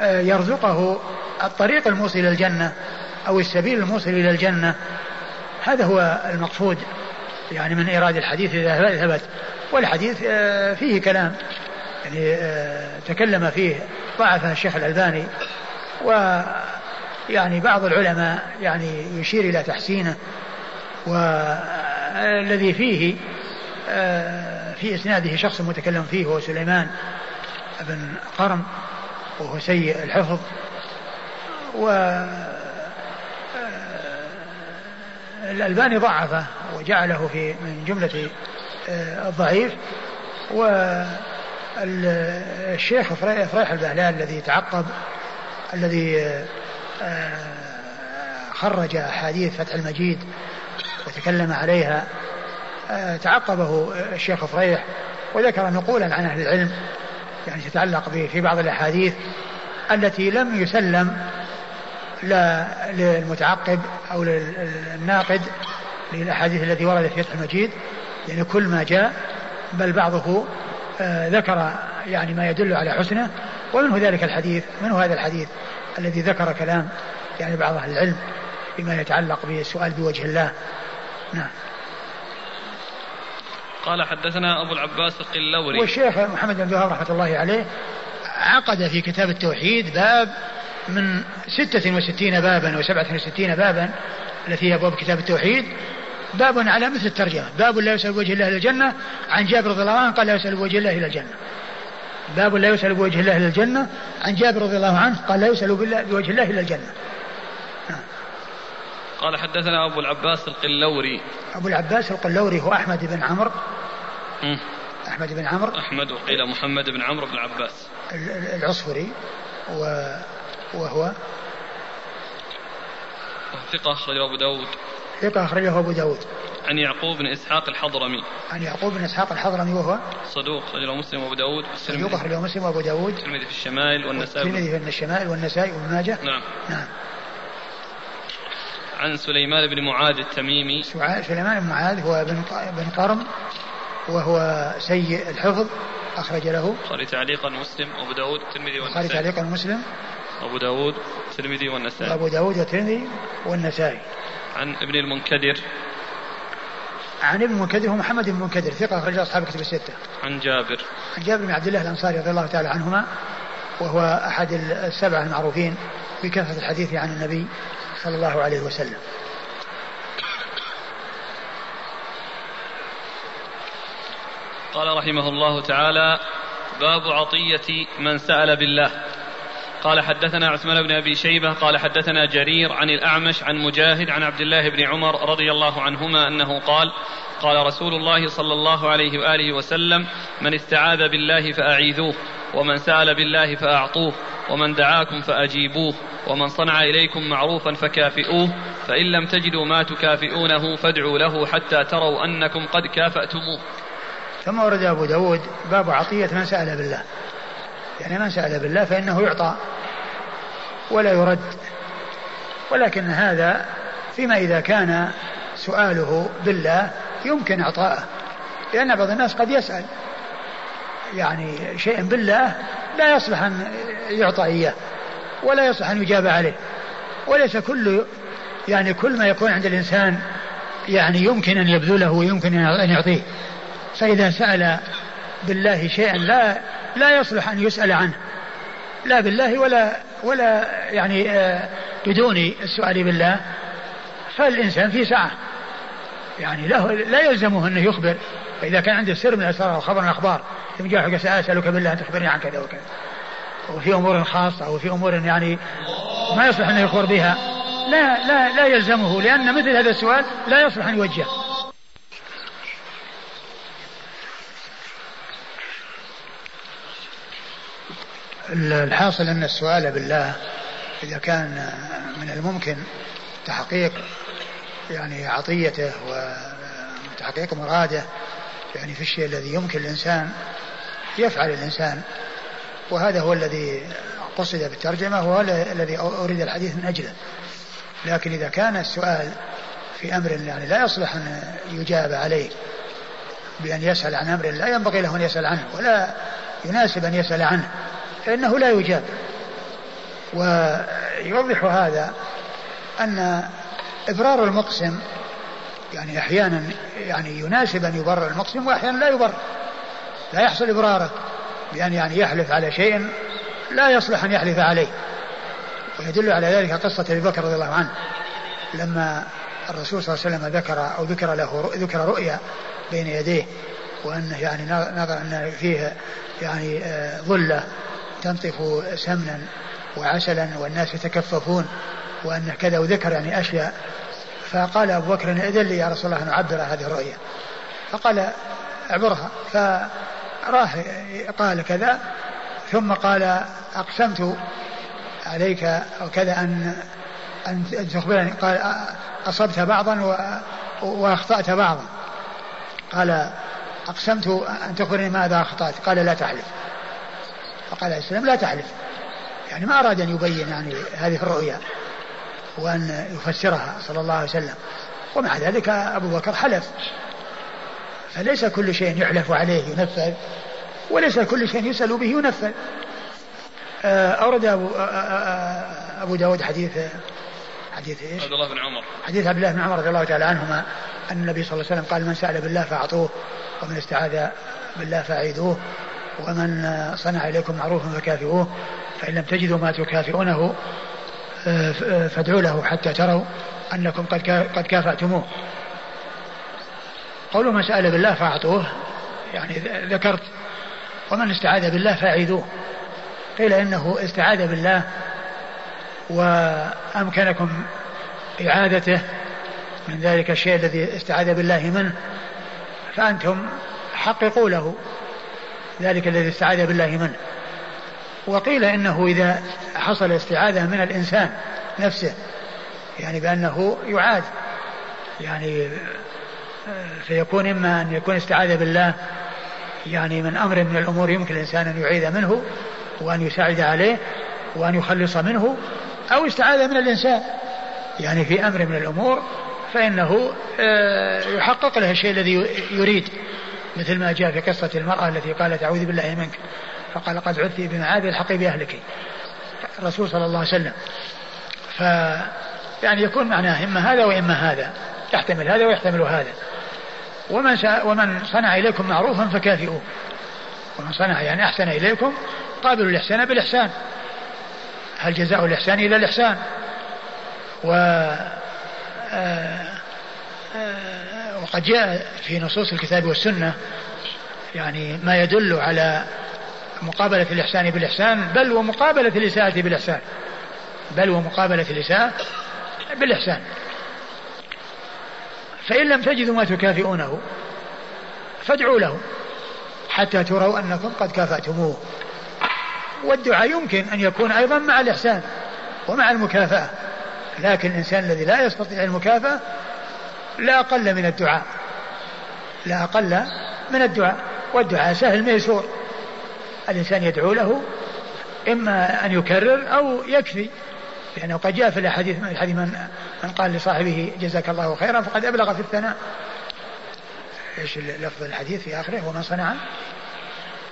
آه، يرزقه الطريق الموصل إلى الجنة أو السبيل الموصل إلى الجنة هذا هو المقصود يعني من إيراد الحديث إذا ثبت. والحديث آه، فيه كلام يعني آه، تكلم فيه ضعفه الشيخ الألباني ويعني بعض العلماء يعني يشير إلى تحسينه. والذي فيه آه، في إسناده شخص متكلم فيه هو سليمان بن قرم وهو سيء الحفظ. و الألباني ضعفه وجعله في من جملة آه، الضعيف. والشيخ فريح البهلال الذي تعقب الذي آه، خرج أحاديث فتح المجيد وتكلم عليها آه، تعقبه الشيخ فريح وذكر نقولا عن أهل العلم يعني تتعلق به في بعض الأحاديث التي لم يسلم لا للمتعقب أو للناقد للأحاديث التي وردت في فتح المجيد يعني كل ما جاء بل بعضه آه ذكر يعني ما يدل على حسنه ومنه ذلك الحديث منه هذا الحديث الذي ذكر كلام يعني بعض أهل العلم بما يتعلق بالسؤال بوجه الله. نعم. قال حدثنا أبو العباس القلوري. والشيخ محمد بن رحمة الله عليه عقد في كتاب التوحيد باب من ستة وستين بابا وسبعة وستين بابا التي هي أبواب كتاب التوحيد باب على مثل الترجمة. باب لا يسأل بوجه الله إلى الجنة عن جابر رضي الله عنه قال لا يسأل بوجه الله إلى الجنة. باب لا يسأل بوجه الله إلى الجنة عن جابر رضي الله عنه قال لا يسأل بوجه الله إلى الجنة. قال حدثنا أبو العباس القلوري. أبو العباس القلوري هو أحمد بن عمرو. أحمد بن عمرو. أحمد وقيل محمد بن عمرو بن العباس العصفري و وهو ثقة أخرجه أبو داود. ثقة أخرجه أبو داود. عن يعقوب بن إسحاق الحضرمي. عن يعقوب بن إسحاق الحضرمي وهو صدوق أخرجه مسلم وأبو داود. صدوق أخرجه مسلم وأبو داود. الترمذي في الشمائل والنسائي. الترمذي في الشمائل والنسائي وابن ماجه. نعم. نعم. عن سليمان بن معاذ التميمي. سليمان بن معاذ هو بن بن قرم وهو سيء الحفظ. أخرج له البخاري تعليقا مسلم وأبو داود الترمذي والنسائي. البخاري تعليقا مسلم. أبو داود الترمذي والنسائي أبو داود والترمذي والنسائي عن ابن المنكدر عن ابن المنكدر هو محمد بن المنكدر ثقة أخرج أصحاب كتب الستة. عن جابر. عن جابر بن عبد الله الأنصاري رضي الله تعالى عنهما وهو أحد السبعة المعروفين بكثرة الحديث عن النبي صلى الله عليه وسلم. قال رحمه الله تعالى باب عطية من سأل بالله قال حدثنا عثمان بن أبي شيبة قال حدثنا جرير عن الأعمش عن مجاهد عن عبد الله بن عمر رضي الله عنهما أنه قال قال رسول الله صلى الله عليه وآله وسلم من استعاذ بالله فأعيذوه ومن سأل بالله فأعطوه ومن دعاكم فأجيبوه ومن صنع إليكم معروفا فكافئوه فإن لم تجدوا ما تكافئونه فادعوا له حتى تروا أنكم قد كافأتموه. ثم ورد أبو داود باب عطية من سأل بالله. يعني من سأل بالله فإنه يعطى ولا يرد. ولكن هذا فيما إذا كان سؤاله بالله يمكن إعطاءه لأن بعض الناس قد يسأل. يعني شيء بالله لا يصلح أن يعطى إياه ولا يصلح أن يجاب عليه. وليس كل يعني كل ما يكون عند الإنسان يعني يمكن أن يبذله ويمكن أن يعطيه. فإذا سأل بالله شيئا لا لا يصلح أن يسأل عنه. لا بالله ولا ولا يعني آه، بدون السؤال بالله. فالإنسان في سعة. يعني له لا يلزمه أنه يخبر. فإذا كان عنده سر من الأسرار أو خبر من الأخبار ثم جاء سأسألك بالله أن تخبرني عن كذا وكذا. وفي أمور خاصة أو في أمور يعني ما يصلح أن يخبر بها. لا لا لا يلزمه لأن مثل هذا السؤال لا يصلح أن يوجه الحاصل أن السؤال بالله إذا كان من الممكن تحقيق يعني عطيته وتحقيق مراده يعني في الشيء الذي يمكن الإنسان يفعل الإنسان. وهذا هو الذي قصد بالترجمة وهو الذي أريد الحديث من أجله. لكن إذا كان السؤال في أمر يعني لا يصلح أن يجاب عليه بأن يسأل عن أمر لا ينبغي له أن يسأل عنه ولا يناسب أن يسأل عنه. فإنه لا يجاب. ويوضح هذا أن إبرار المقسم يعني أحيانا يعني يناسب أن يبرر المقسم وأحيانا لا يبرر. لا يحصل إبراره بأن يعني يحلف على شيء لا يصلح أن يحلف عليه. ويدل على ذلك قصة أبي بكر رضي الله عنه. لما الرسول صلى الله عليه وسلم ذكر أو ذكر له ذكر رؤيا بين يديه وأنه يعني نظر أن فيه يعني آه، ظلة تنطف سمنا وعسلا والناس يتكففون وأن كذا وذكر يعني أشياء. فقال أبو بكر إذن لي يا رسول الله أن أعبر هذه الرؤيا فقال اعبرها. فراح قال كذا ثم قال أقسمت عليك أو كذا أن أن تخبرني. قال أصبت بعضا وأخطأت بعضا. قال أقسمت أن تخبرني ماذا أخطأت؟ قال لا تحلف. فقال عليه السلام لا تحلف يعني ما أراد أن يبين يعني هذه الرؤيا وأن يفسرها صلى الله عليه وسلم. ومع ذلك أبو بكر حلف. فليس كل شيء يحلف عليه ينفذ وليس كل شيء يسأل به ينفذ. آه، أورد أبو, آه، آه، أبو داود حديث حديث إيش؟ عبد الله بن عمر. حديث عبد الله بن عمر رضي الله تعالى عنهما أن النبي صلى الله عليه وسلم قال من سأل بالله فأعطوه ومن استعاذ بالله فأعيدوه. ومن صنع إليكم معروفا فكافئوه فإن لم تجدوا ما تكافئونه فادعوا له حتى تروا أنكم قد قد كافأتموه. قولوا من سأل بالله فأعطوه يعني ذكرت. ومن استعاذ بالله فأعيدوه قيل إنه استعاذ بالله وأمكنكم إعادته من ذلك الشيء الذي استعاذ بالله منه فأنتم حققوا له. ذلك الذي استعاذ بالله منه. وقيل إنه إذا حصل استعاذة من الإنسان نفسه يعني بأنه يعاد يعني فيكون إما أن يكون استعاذ بالله يعني من أمر من الأمور يمكن الإنسان أن يعيذ منه وأن يساعد عليه وأن يخلص منه أو استعاذ من الإنسان. يعني في أمر من الأمور فإنه آه، يحقق له الشيء الذي يريد. مثل ما جاء في قصة المرأة التي قالت أعوذ بالله منك فقال قد عدت بمعاذ الحقي بأهلك الرسول صلى الله عليه وسلم. ف يعني يكون معناه إما هذا وإما هذا يحتمل هذا ويحتمل هذا. ومن ومن صنع إليكم معروفا فكافئوه. ومن صنع يعني أحسن إليكم قابلوا الإحسان بالإحسان. هل جزاء الإحسان إلا الإحسان؟ و آه، وقد جاء في نصوص الكتاب والسنة يعني ما يدل على مقابلة الإحسان بالإحسان بل ومقابلة الإساءة بالإحسان. بل ومقابلة الإساءة بالإحسان. فإن لم تجدوا ما تكافئونه فادعوا له حتى تروا أنكم قد كافأتموه. والدعاء يمكن أن يكون أيضا مع الإحسان ومع المكافأة لكن الإنسان الذي لا يستطيع المكافأة لا أقل من الدعاء. لا أقل من الدعاء. والدعاء سهل ميسور. الإنسان يدعو له إما أن يكرر أو يكفي. لأنه قد جاء في الأحاديث من الحديث من, من قال لصاحبه جزاك الله خيرا فقد أبلغ في الثناء. إيش لفظ الحديث في آخره؟ ومن صنع؟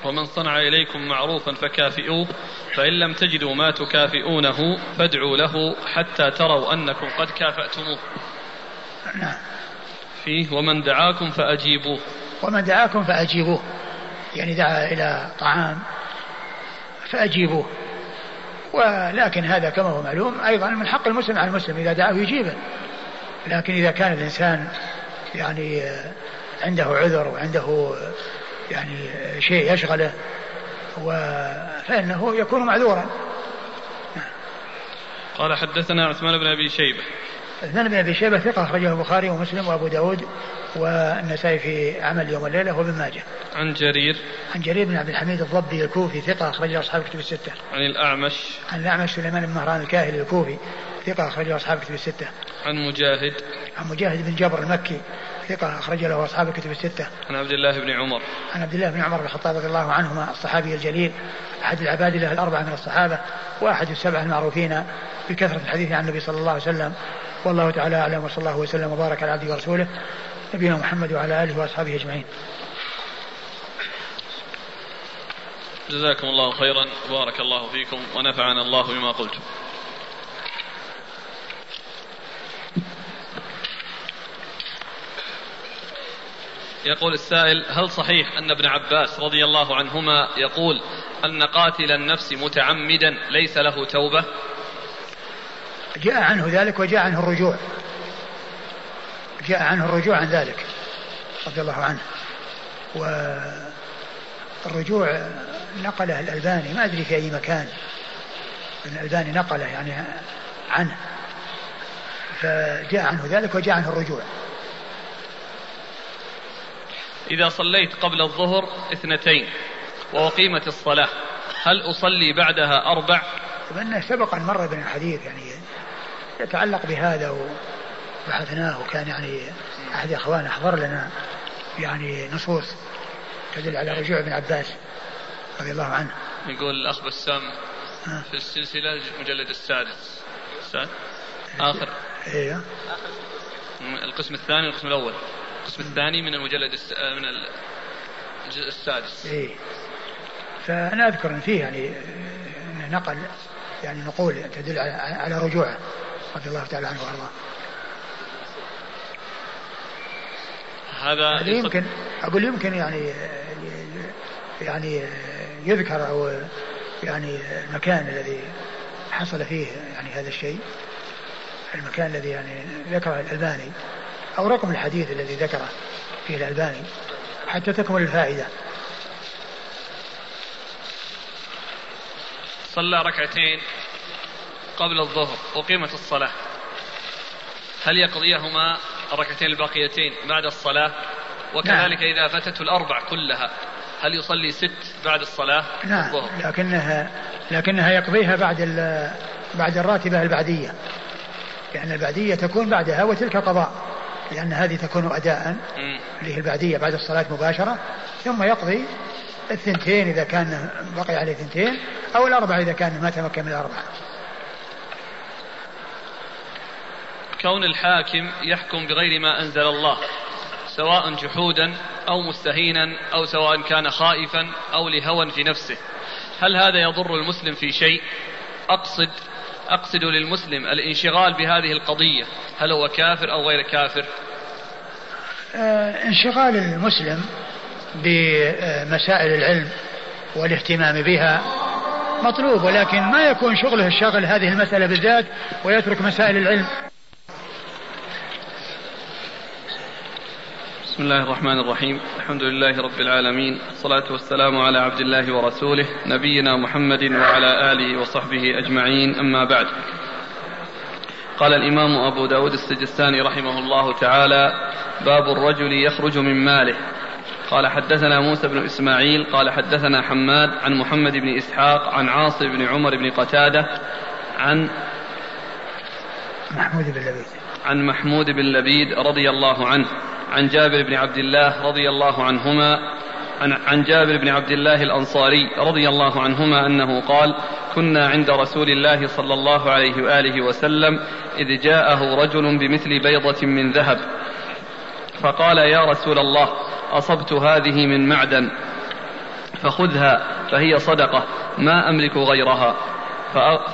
ومن صنع إليكم معروفا فكافئوه. فإن لم تجدوا ما تكافئونه فادعوا له حتى تروا أنكم قد كافأتموه. نعم. فيه ومن دعاكم فأجيبوه. ومن دعاكم فأجيبوه. يعني دعا إلى طعام فأجيبوه. ولكن هذا كما هو معلوم أيضا من حق المسلم على المسلم إذا دعاه يجيبه. لكن إذا كان الإنسان يعني عنده عذر وعنده يعني شيء يشغله فإنه يكون معذورا. قال حدثنا عثمان بن أبي شيبة. عثمان بن أبي شيبة ثقة أخرجه البخاري ومسلم وأبو داود والنسائي في عمل يوم الليلة وابن ماجه. عن جرير عن جرير بن عبد الحميد الضبي الكوفي ثقة أخرجه أصحاب الكتب الستة. عن الأعمش. عن الأعمش سليمان بن مهران الكاهلي الكوفي ثقة أخرجه أصحاب الكتب الستة. عن مجاهد. عن مجاهد بن جبر المكي ثقة أخرج له أصحاب الكتب الستة. عن عبد الله بن عمر. عن عبد الله بن عمر بن الخطاب رضي الله عنهما الصحابي الجليل أحد العباد له الأربعة من الصحابة وأحد السبعة المعروفين بكثرة الحديث عن النبي صلى الله عليه وسلم والله تعالى أعلم وصلى الله وسلم وبارك على عبده ورسوله نبينا محمد وعلى آله وأصحابه أجمعين. جزاكم الله خيرا وبارك الله فيكم ونفعنا الله بما قلتم. يقول السائل هل صحيح أن ابن عباس رضي الله عنهما يقول أن قاتل النفس متعمدا ليس له توبة؟ جاء عنه ذلك وجاء عنه الرجوع. جاء عنه الرجوع عن ذلك رضي الله عنه. والرجوع نقله الألباني ما أدري في أي مكان. الألباني نقله يعني عنه. فجاء عنه ذلك وجاء عنه الرجوع. إذا صليت قبل الظهر اثنتين وأقيمت الصلاة هل أصلي بعدها أربع؟ أنه سبق أن مر بين الحديث يعني يتعلق بهذا وبحثناه وكان يعني أحد إخواننا أحضر لنا يعني نصوص تدل على رجوع ابن عباس رضي الله عنه. يقول الأخ بسام في السلسلة المجلد السادس. السادس آخر. أيوه القسم الثاني والقسم الأول. القسم الثاني من المجلد الس... من الجزء السادس. إيه. فأنا أذكر أن فيه يعني نقل يعني نقول تدل على رجوعه. رضي الله تعالى عنه وأرضاه. هذا يمكن أقول يمكن يعني يعني يذكر أو يعني المكان الذي حصل فيه يعني هذا الشيء. المكان الذي يعني ذكره الألباني أو رقم الحديث الذي ذكره فيه الألباني حتى تكمل الفائدة. صلى ركعتين. قبل الظهر أقيمت الصلاة. هل يقضيهما الركعتين الباقيتين بعد الصلاة؟ وكذلك نعم. إذا فاتته الأربع كلها هل يصلي ست بعد الصلاة؟ نعم الظهر؟ لكنها لكنها يقضيها بعد بعد الراتبة البعدية. لأن البعدية تكون بعدها وتلك قضاء. لأن هذه تكون أداء اللي هي البعدية بعد الصلاة مباشرة. ثم يقضي الثنتين إذا كان بقي عليه ثنتين أو الأربعة إذا كان ما تمكن من الأربعة كون الحاكم يحكم بغير ما أنزل الله سواء جحودا أو مستهينا أو سواء كان خائفا أو لهوى في نفسه. هل هذا يضر المسلم في شيء؟ أقصد أقصد للمسلم الانشغال بهذه القضية هل هو كافر أو غير كافر؟ آه انشغال المسلم بمسائل العلم والاهتمام بها مطلوب ولكن ما يكون شغله الشاغل هذه المسألة بالذات ويترك مسائل العلم. بسم الله الرحمن الرحيم. الحمد لله رب العالمين. الصلاة والسلام على عبد الله ورسوله نبينا محمد وعلى آله وصحبه أجمعين. أما بعد. قال الإمام أبو داود السجستاني رحمه الله تعالى باب الرجل يخرج من ماله قال حدثنا موسى بن إسماعيل قال حدثنا حماد عن محمد بن إسحاق عن عاصم بن عمر بن قتادة عن محمود بن لبيد. عن محمود بن لبيد رضي الله عنه عن جابر بن عبد الله رضي الله عنهما عن, جابر بن عبد الله الأنصاري رضي الله عنهما أنه قال كنا عند رسول الله صلى الله عليه وآله وسلم إذ جاءه رجل بمثل بيضة من ذهب فقال يا رسول الله أصبت هذه من معدن فخذها فهي صدقة ما أملك غيرها.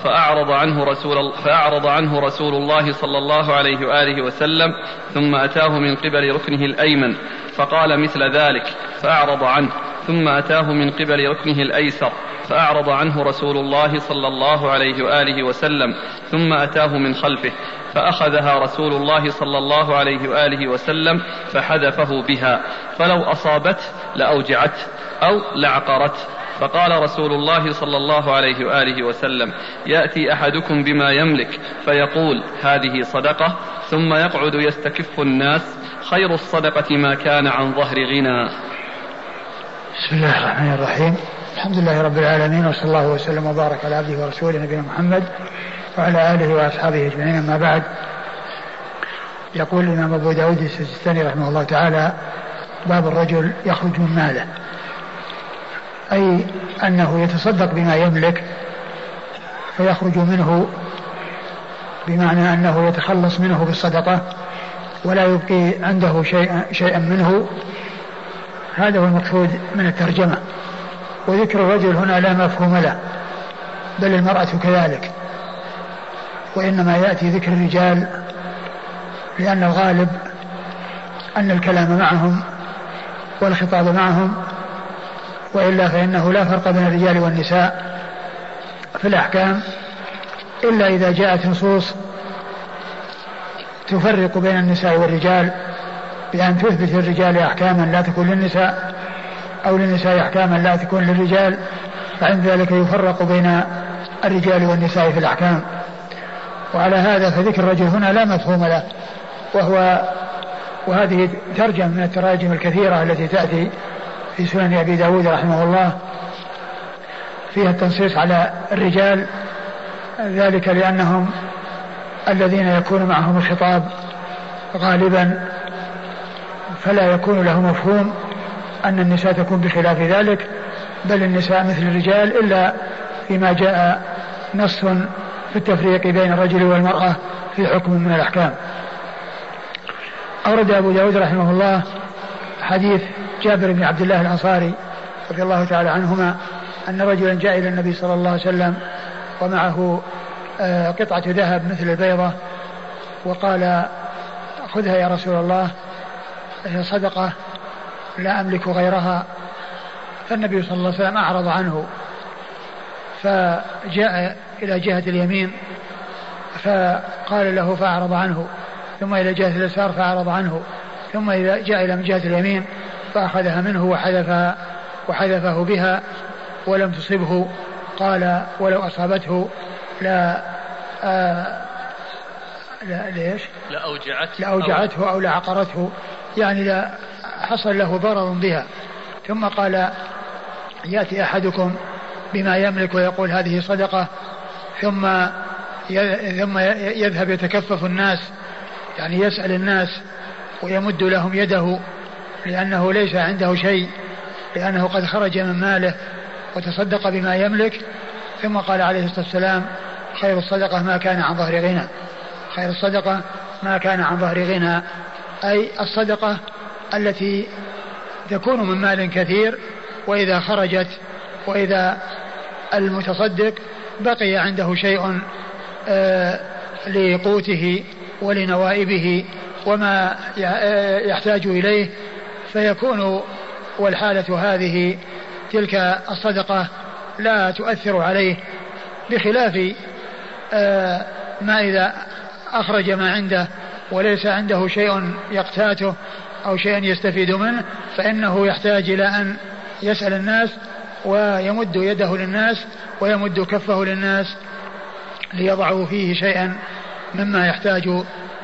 فأعرض عنه رسول فأعرض عنه رسول الله صلى الله عليه وآله وسلم ثم أتاه من قبل ركنه الأيمن فقال مثل ذلك فأعرض عنه ثم أتاه من قبل ركنه الأيسر فأعرض عنه رسول الله صلى الله عليه وآله وسلم ثم أتاه من خلفه فأخذها رسول الله صلى الله عليه وآله وسلم فحذفه بها فلو أصابته لأوجعته أو لعقرته. فقال رسول الله صلى الله عليه وآله وسلم يأتي أحدكم بما يملك فيقول هذه صدقة ثم يقعد يستكف الناس خير الصدقة ما كان عن ظهر غنى. بسم الله الرحمن الرحيم. الحمد لله رب العالمين وصلى الله وسلم وبارك على عبده ورسوله نبينا محمد وعلى آله وأصحابه أجمعين أما بعد. يقول الإمام أبو داود السجستاني رحمه الله تعالى باب الرجل يخرج من ماله. أي أنه يتصدق بما يملك فيخرج منه بمعنى أنه يتخلص منه بالصدقة ولا يبقي عنده شيئا, شيئا منه. هذا هو المقصود من الترجمة. وذكر الرجل هنا لا مفهوم له بل المرأة كذلك. وإنما يأتي ذكر الرجال لأن الغالب أن الكلام معهم والخطاب معهم وإلا فإنه لا فرق بين الرجال والنساء في الأحكام إلا إذا جاءت نصوص تفرق بين النساء والرجال بأن تثبت للرجال أحكاما لا تكون للنساء أو للنساء أحكاما لا تكون للرجال فعند ذلك يفرق بين الرجال والنساء في الأحكام. وعلى هذا فذكر الرجل هنا لا مفهوم له وهو وهذه ترجم من التراجم الكثيرة التي تأتي في سنن أبي داود رحمه الله فيها التنصيص على الرجال ذلك لأنهم الذين يكون معهم الخطاب غالبا فلا يكون له مفهوم أن النساء تكون بخلاف ذلك بل النساء مثل الرجال إلا فيما جاء نص في التفريق بين الرجل والمرأة في حكم من الأحكام. أورد أبو داود رحمه الله حديث جابر بن عبد الله الأنصاري رضي الله تعالى عنهما أن رجلا جاء إلى النبي صلى الله عليه وسلم ومعه آه، قطعة ذهب مثل البيضة وقال خذها يا رسول الله هي صدقة لا أملك غيرها. فالنبي صلى الله عليه وسلم أعرض عنه فجاء إلى جهة اليمين فقال له فأعرض عنه ثم إلى جهة اليسار فأعرض عنه ثم إذا جاء إلى جهة اليمين فأخذها منه وحذف وحذفه بها ولم تصبه. قال ولو أصابته لا آه لا ليش؟ لأوجعته لأوجعته أو لعقرته يعني لا حصل له ضرر بها. ثم قال يأتي أحدكم بما يملك ويقول هذه صدقة ثم ثم يذهب يتكفف الناس يعني يسأل الناس ويمد لهم يده. لأنه ليس عنده شيء لأنه قد خرج من ماله وتصدق بما يملك ثم قال عليه الصلاة والسلام خير الصدقة ما كان عن ظهر غنى. خير الصدقة ما كان عن ظهر غنى. أي الصدقة التي تكون من مال كثير وإذا خرجت وإذا المتصدق بقي عنده شيء آه لقوته ولنوائبه وما يحتاج إليه فيكون والحالة هذه تلك الصدقة لا تؤثر عليه بخلاف آه، ما إذا أخرج ما عنده وليس عنده شيء يقتاته أو شيء يستفيد منه فإنه يحتاج إلى أن يسأل الناس ويمد يده للناس ويمد كفه للناس ليضعوا فيه شيئا مما يحتاج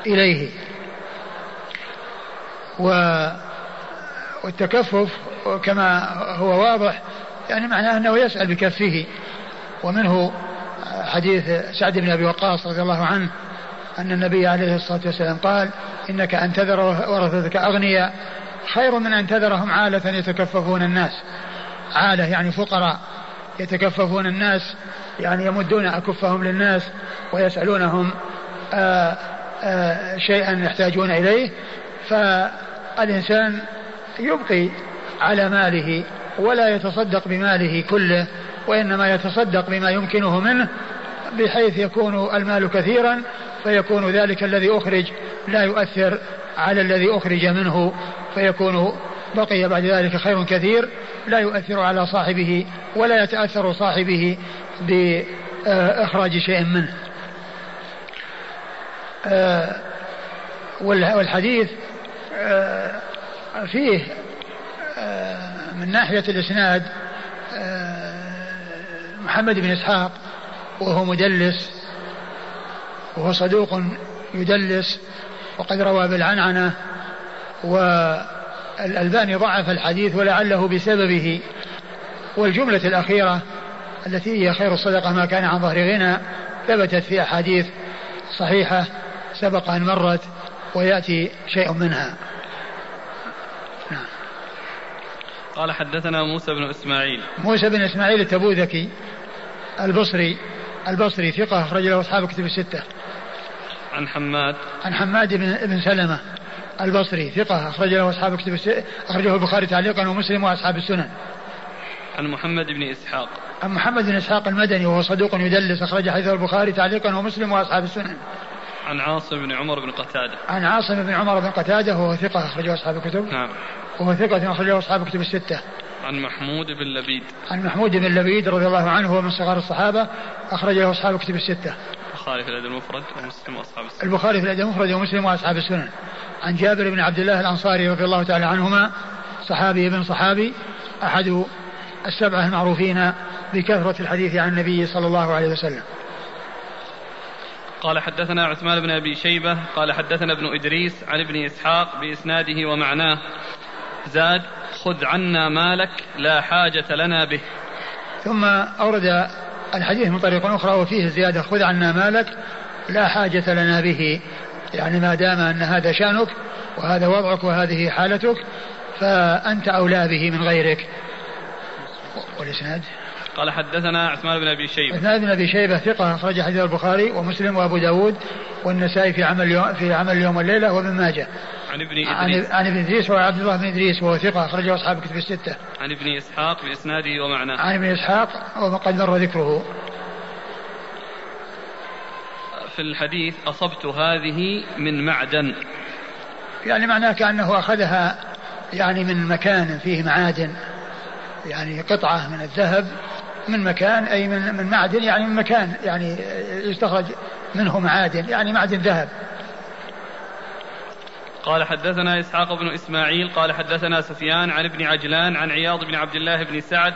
إليه. و والتكفف كما هو واضح يعني معناه أنه يسأل بكفه. ومنه حديث سعد بن أبي وقاص رضي الله عنه أن النبي عليه الصلاة والسلام قال إنك أن تذر ورثتك أغنياء خير من أن تذرهم عالة يتكففون الناس. عالة يعني فقراء يتكففون الناس يعني يمدون أكفهم للناس ويسألونهم آآ آه، آآ آه، شيئا يحتاجون إليه. فالإنسان يبقي على ماله ولا يتصدق بماله كله وإنما يتصدق بما يمكنه منه بحيث يكون المال كثيرا فيكون ذلك الذي أخرج لا يؤثر على الذي أخرج منه فيكون بقي بعد ذلك خير كثير لا يؤثر على صاحبه ولا يتأثر صاحبه بإخراج شيء منه. آه، والحديث آه، فيه آه، من ناحية الإسناد محمد بن إسحاق وهو مدلس وهو صدوق يدلس وقد روى بالعنعنة والألباني ضعف الحديث ولعله بسببه. والجملة الأخيرة التي هي خير الصدقة ما كان عن ظهر غنى ثبتت في أحاديث صحيحة سبق أن مرت ويأتي شيء منها نعم. قال حدثنا موسى بن إسماعيل. موسى بن إسماعيل التبوذكي البصري البصري ثقة أخرج له أصحاب كتب الستة. عن حماد. عن حماد بن, بن سلمة البصري ثقة أخرج له أصحاب كتب الستة أخرجه البخاري تعليقا ومسلم وأصحاب السنن. عن محمد بن إسحاق. عن محمد بن إسحاق المدني وهو صدوق يدلس أخرج حديث البخاري تعليقا ومسلم وأصحاب السنن. عن عاصم بن عمر بن قتادة. عن عاصم بن عمر بن قتادة وهو ثقة أخرجه أصحاب الكتب. نعم. وهو ثقة أخرجه أصحاب الكتب الستة. عن محمود بن لبيد. عن محمود بن لبيد رضي الله عنه هو من صغار الصحابة أخرج له أصحاب الكتب الستة. البخاري في الأدب المفرد ومسلم وأصحاب السنن. البخاري في الأدب المفرد ومسلم وأصحاب السنن. عن جابر بن عبد الله الأنصاري رضي الله تعالى عنهما صحابي ابن صحابي أحد السبعة المعروفين بكثرة الحديث عن النبي صلى الله عليه وسلم. قال حدثنا عثمان بن أبي شيبة قال حدثنا ابن إدريس عن ابن إسحاق بإسناده ومعناه. زاد خذ عنا مالك لا حاجة لنا به. ثم أورد الحديث من طريق أخرى وفيه زيادة خذ عنا مالك لا حاجة لنا به. يعني ما دام أن هذا شأنك وهذا وضعك وهذه حالتك فأنت أولى به من غيرك. والإسناد؟ قال حدثنا عثمان بن أبي شيبة. عثمان بن أبي شيبة ثقة أخرج حديث البخاري ومسلم وأبو داود والنسائي في عمل يوم في عمل اليوم والليله وابن ماجه. عن ابن إدريس. عن ابن إدريس وهو عبد الله بن إدريس وهو ثقة أخرجه أصحاب الكتب الستة. عن ابن إسحاق بإسناده ومعناه. عن ابن إسحاق وقد مر ذكره. في الحديث أصبت هذه من معدن. يعني معناه كأنه أخذها يعني من مكان فيه معادن. يعني قطعة من الذهب من مكان أي من من معدن يعني من مكان يعني يستخرج منه معادن يعني معدن ذهب. قال حدثنا إسحاق بن إسماعيل قال حدثنا سفيان عن ابن عجلان عن عياض بن عبد الله بن سعد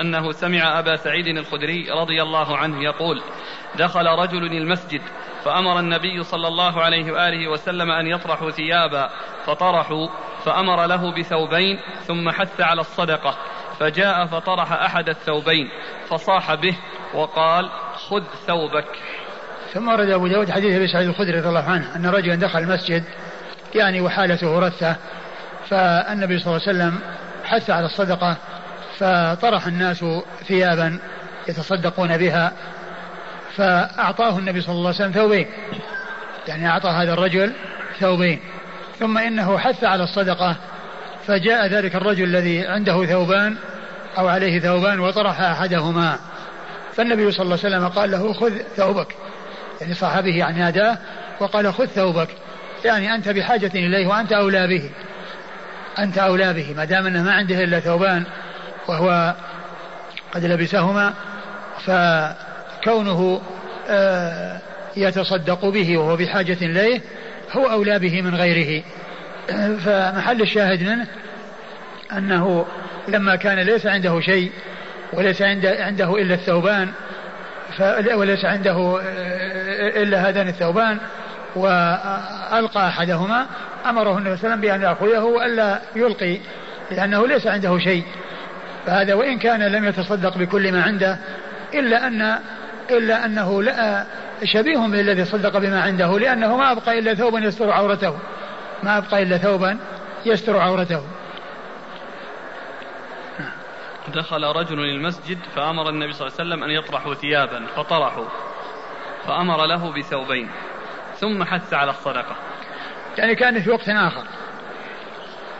أنه سمع أبا سعيد الخدري رضي الله عنه يقول دخل رجل المسجد فأمر النبي صلى الله عليه وآله وسلم أن يطرحوا ثيابا فطرحوا فأمر له بثوبين ثم حث على الصدقة فجاء فطرح أحد الثوبين فصاح به وقال خذ ثوبك. ثم ورد أبو داود حديث أبي سعيد الخدري رضي الله عنه أن رجلا دخل المسجد يعني وحالته رثة فالنبي صلى الله عليه وسلم حث على الصدقة فطرح الناس ثيابا يتصدقون بها فأعطاه النبي صلى الله عليه وسلم ثوبين يعني أعطى هذا الرجل ثوبين ثم إنه حث على الصدقة فجاء ذلك الرجل الذي عنده ثوبان أو عليه ثوبان وطرح أحدهما فالنبي صلى الله عليه وسلم قال له خذ ثوبك يعني صاحبه يعني ناداه وقال خذ ثوبك يعني أنت بحاجة إليه وأنت أولى به. أنت أولى به. ما دام أنه ما عنده إلا ثوبان وهو قد لبسهما فكونه آه، يتصدق به وهو بحاجة إليه هو أولى به من غيره. فمحل الشاهد منه أنه لما كان ليس عنده شيء وليس عنده إلا الثوبان وليس عنده إلا هذان الثوبان وألقى أحدهما أمره النبي صلى الله عليه وسلم بأن يأخذه وألا يلقي لأنه ليس عنده شيء. فهذا وإن كان لم يتصدق بكل ما عنده إلا أن إلا أنه لا شبيه بالذي صدق بما عنده لأنه ما أبقى إلا ثوبا يستر عورته. ما أبقى إلا ثوبا يستر عورته. دخل رجل المسجد فأمر النبي صلى الله عليه وسلم أن يطرحوا ثيابا فطرحوا فأمر له بثوبين. ثم حث على الصدقة. يعني كان في وقت آخر.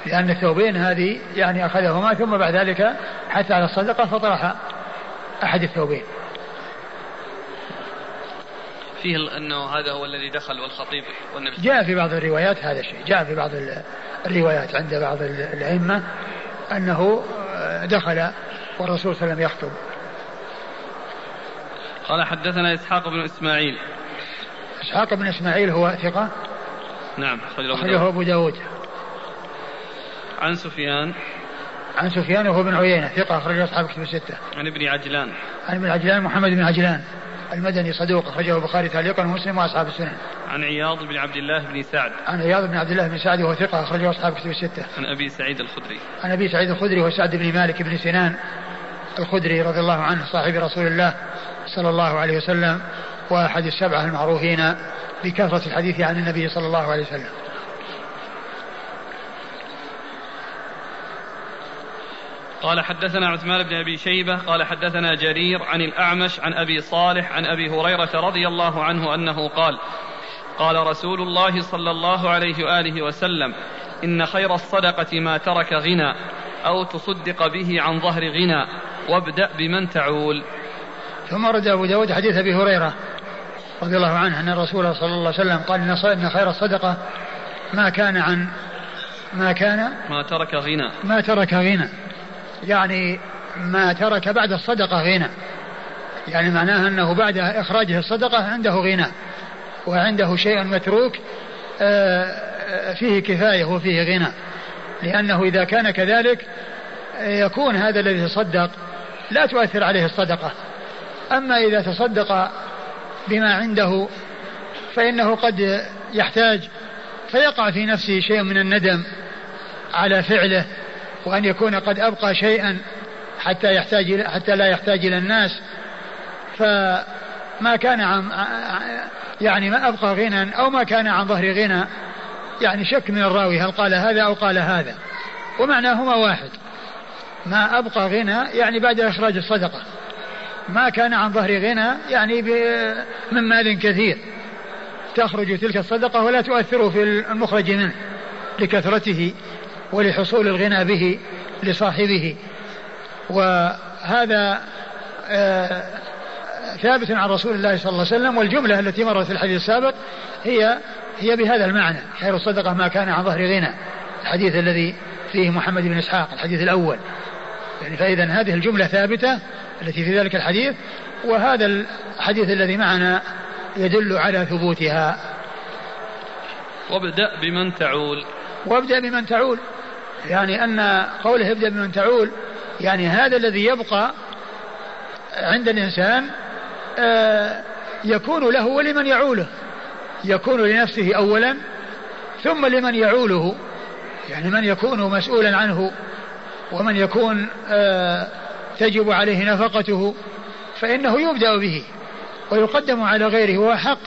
لأن الثوبين هذه يعني أخذهما ثم بعد ذلك حث على الصدقة فطرح أحد الثوبين فيه أنه هذا هو الذي دخل والخطيب والنبي جاء في بعض الروايات هذا الشيء. جاء في بعض الروايات عند بعض الأئمة أنه دخل والرسول صلى الله عليه وسلم يخطب. قال حدثنا إسحاق بن إسماعيل. إسحاق بن إسماعيل هو ثقة نعم أخرجه أبو داود عن سفيان عن سفيان وهو بن عيينة ثقة أخرجه أصحاب كتب الستة عن ابن عجلان عن ابن عجلان محمد بن عجلان المدني صدوق أخرجه البخاري تعليقا ومسلم وأصحاب السنن. عن عياض بن عبد الله بن سعد. عن عياض بن عبد الله بن سعد وهو ثقة أخرجه أصحاب كتب الستة. عن أبي سعيد الخدري. عن أبي سعيد الخدري وسعد بن مالك بن سنان الخدري رضي الله عنه صاحب رسول الله صلى الله عليه وسلم وأحد السبعة المعروفين بكثرة الحديث عن النبي صلى الله عليه وسلم. قال حدثنا عثمان بن أبي شيبة قال حدثنا جرير عن الأعمش عن أبي صالح عن أبي هريرة رضي الله عنه أنه قال قال رسول الله صلى الله عليه وآله وسلم إن خير الصدقة ما ترك غنى أو تصدق به عن ظهر غنى وابدأ بمن تعول ثم رد أبو داود حديث أبي هريرة رضي الله عنه أن الرسول صلى الله عليه وسلم قال إن خير الصدقة ما كان عن ما كان ما ترك غنى. ما ترك غنى. يعني ما ترك بعد الصدقة غنى. يعني معناها أنه بعد إخراجه الصدقة عنده غنى. وعنده شيء متروك آه، فيه كفاية وفيه غنى. لأنه إذا كان كذلك يكون هذا الذي تصدق لا تؤثر عليه الصدقة. أما إذا تصدق بما عنده فإنه قد يحتاج فيقع في نفسه شيء من الندم على فعله وأن يكون قد أبقى شيئا حتى يحتاج حتى لا يحتاج إلى الناس. فما كان عن يعني ما أبقى غنى أو ما كان عن ظهر غنى يعني شك من الراوي هل قال هذا أو قال هذا. ومعناهما واحد. ما أبقى غنى يعني بعد إخراج الصدقة. ما كان عن ظهر غنى يعني من مال كثير. تخرج تلك الصدقة ولا تؤثر في المخرج منه لكثرته ولحصول الغنى به لصاحبه. وهذا آه، ثابت عن رسول الله صلى الله عليه وسلم والجملة التي مرت في الحديث السابق هي هي بهذا المعنى خير الصدقة ما كان عن ظهر غنى. الحديث الذي فيه محمد بن إسحاق الحديث الأول. يعني فإذا هذه الجملة ثابتة التي في ذلك الحديث وهذا الحديث الذي معنا يدل على ثبوتها. وابدأ بمن تعول. وابدأ بمن تعول. يعني أن قوله ابدأ بمن تعول يعني هذا الذي يبقى عند الإنسان آه، يكون له ولمن يعوله. يكون لنفسه أولا ثم لمن يعوله. يعني من يكون مسؤولا عنه ومن يكون آه، تجب عليه نفقته فإنه يبدأ به ويقدم على غيره وهو حق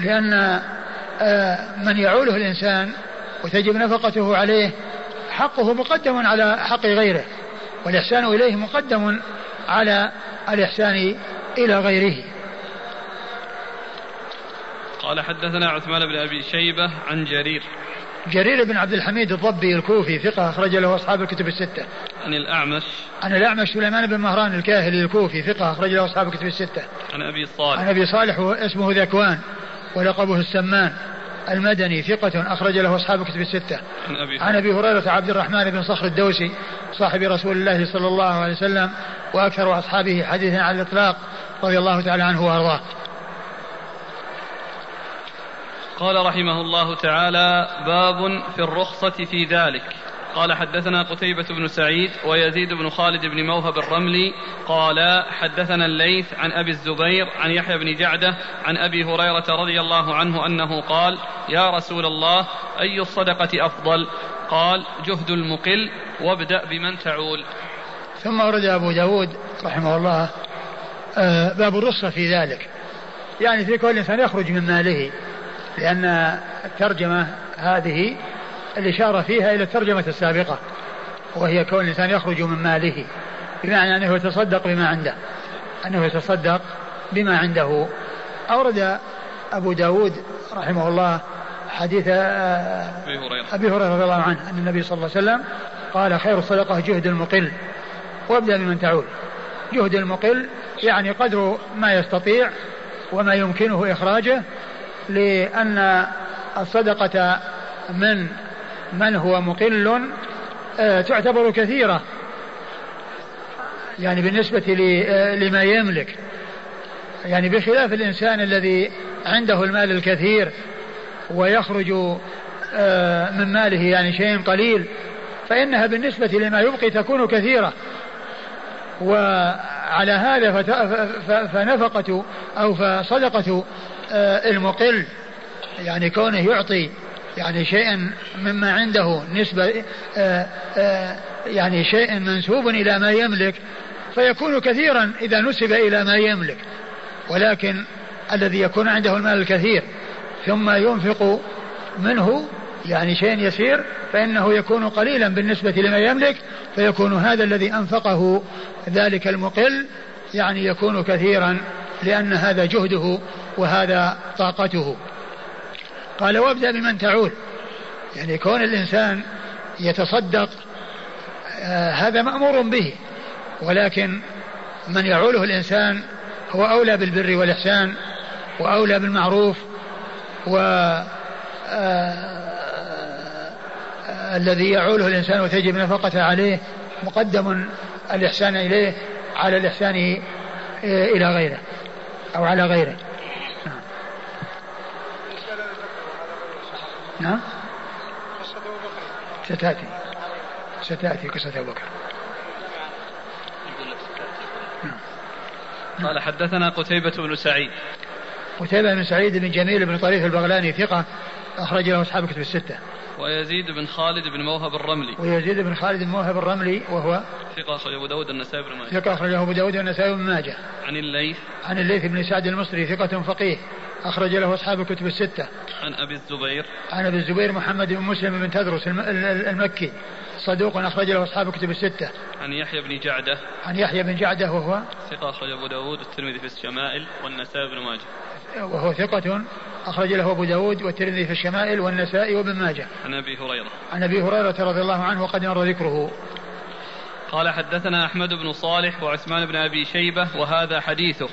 لأن آه، من يعوله الإنسان وتجب نفقته عليه حقه مقدم على حق غيره والإحسان إليه مقدم على الإحسان إلى غيره. قال حدثنا عثمان بن أبي شيبة عن جرير. جرير بن عبد الحميد الضبي الكوفي ثقة أخرج له أصحاب الكتب الستة. عن الأعمش. عن الأعمش سليمان بن مهران الكاهلي الكوفي ثقة أخرج له أصحاب الكتب الستة. عن أبي صالح. عن أبي صالح اسمه ذكوان ولقبه السمان المدني ثقة أخرج له أصحاب كتب الستة عن أبي, عن أبي هريرة عبد الرحمن بن صخر الدوسي صاحب رسول الله صلى الله عليه وسلم وأكثر أصحابه حديثا على الإطلاق رضي الله تعالى عنه وأرضاه قال رحمه الله تعالى باب في الرخصة في ذلك. قال حدثنا قتيبة بن سعيد ويزيد بن خالد بن موهب الرملي قال حدثنا الليث عن أبي الزبير عن يحيى بن جعدة عن أبي هريرة رضي الله عنه أنه قال يا رسول الله أي الصدقة أفضل؟ قال جهد المقل وابدأ بمن تعول. ثم ورد أبو داود رحمه الله آه، باب الرخصة في ذلك. يعني في كل إنسان يخرج من ماله. لأن الترجمة هذه الإشارة فيها إلى الترجمة السابقة وهي كون الإنسان يخرج من ماله بمعنى أنه يتصدق بما عنده أنه يتصدق بما عنده. أورد أبو داود رحمه الله حديث آه، أبي هريرة. رضي الله عنه أن النبي صلى الله عليه وسلم قال خير الصدقة جهد المقل. وابدأ بمن تعول جهد المقل يعني قدر ما يستطيع وما يمكنه إخراجه لأن الصدقة من من هو مقل آه، تعتبر كثيرة. يعني بالنسبة لما يملك. يعني بخلاف الإنسان الذي عنده المال الكثير ويخرج آه، من ماله يعني شيء قليل فإنها بالنسبة لما يبقي تكون كثيرة. وعلى هذا فنفقة أو فصدقة آه، المقل يعني كونه يعطي يعني شيئا مما عنده نسبة آه، يعني شيء منسوب إلى ما يملك فيكون كثيرا إذا نسب إلى ما يملك. ولكن الذي يكون عنده المال الكثير ثم ينفق منه يعني شيء يسير فإنه يكون قليلا بالنسبة لما يملك فيكون هذا الذي أنفقه ذلك المقل يعني يكون كثيرا لأن هذا جهده وهذا طاقته. قال وابدأ بمن تعول يعني كون الإنسان يتصدق آه هذا مأمور به. ولكن من يعوله الإنسان هو أولى بالبر والإحسان وأولى بالمعروف و آه الذي يعوله الإنسان وتجب نفقته عليه مقدم الإحسان إليه على الإحسان إلى غيره أو على غيره. نعم. ستأتي. ستأتي قصة أبو بكر. نعم. قال حدثنا قتيبة بن سعيد. قتيبة بن سعيد بن جميل بن طريف البغلاني ثقة أخرج له أصحاب كتب الستة. ويزيد بن خالد بن موهب الرملي. ويزيد بن خالد بن موهب الرملي وهو ثقة أخرجه أبو داود النسائي بن ماجه. ثقة أخرجه أبو داود النسائي بن ماجه. عن الليث. عن الليث بن سعد المصري ثقة فقيه. أخرج له أصحاب الكتب الستة. عن أبي الزبير. عن أبي الزبير محمد بن مسلم بن تدرس المكي. صدوق أخرج له أصحاب الكتب الستة. عن يحيى بن جعدة. عن يحيى بن جعدة وهو؟ ثقة أخرج أبو داود الترمذي في الشمائل والنسائي بن ماجه. وهو ثقة أخرج له أبو داود والترمذي في الشمائل والنسائي وابن ماجه. عن أبي هريرة. عن أبي هريرة رضي الله عنه وقد مر ذكره. قال حدثنا أحمد بن صالح وعثمان بن أبي شيبة وهذا حديثه.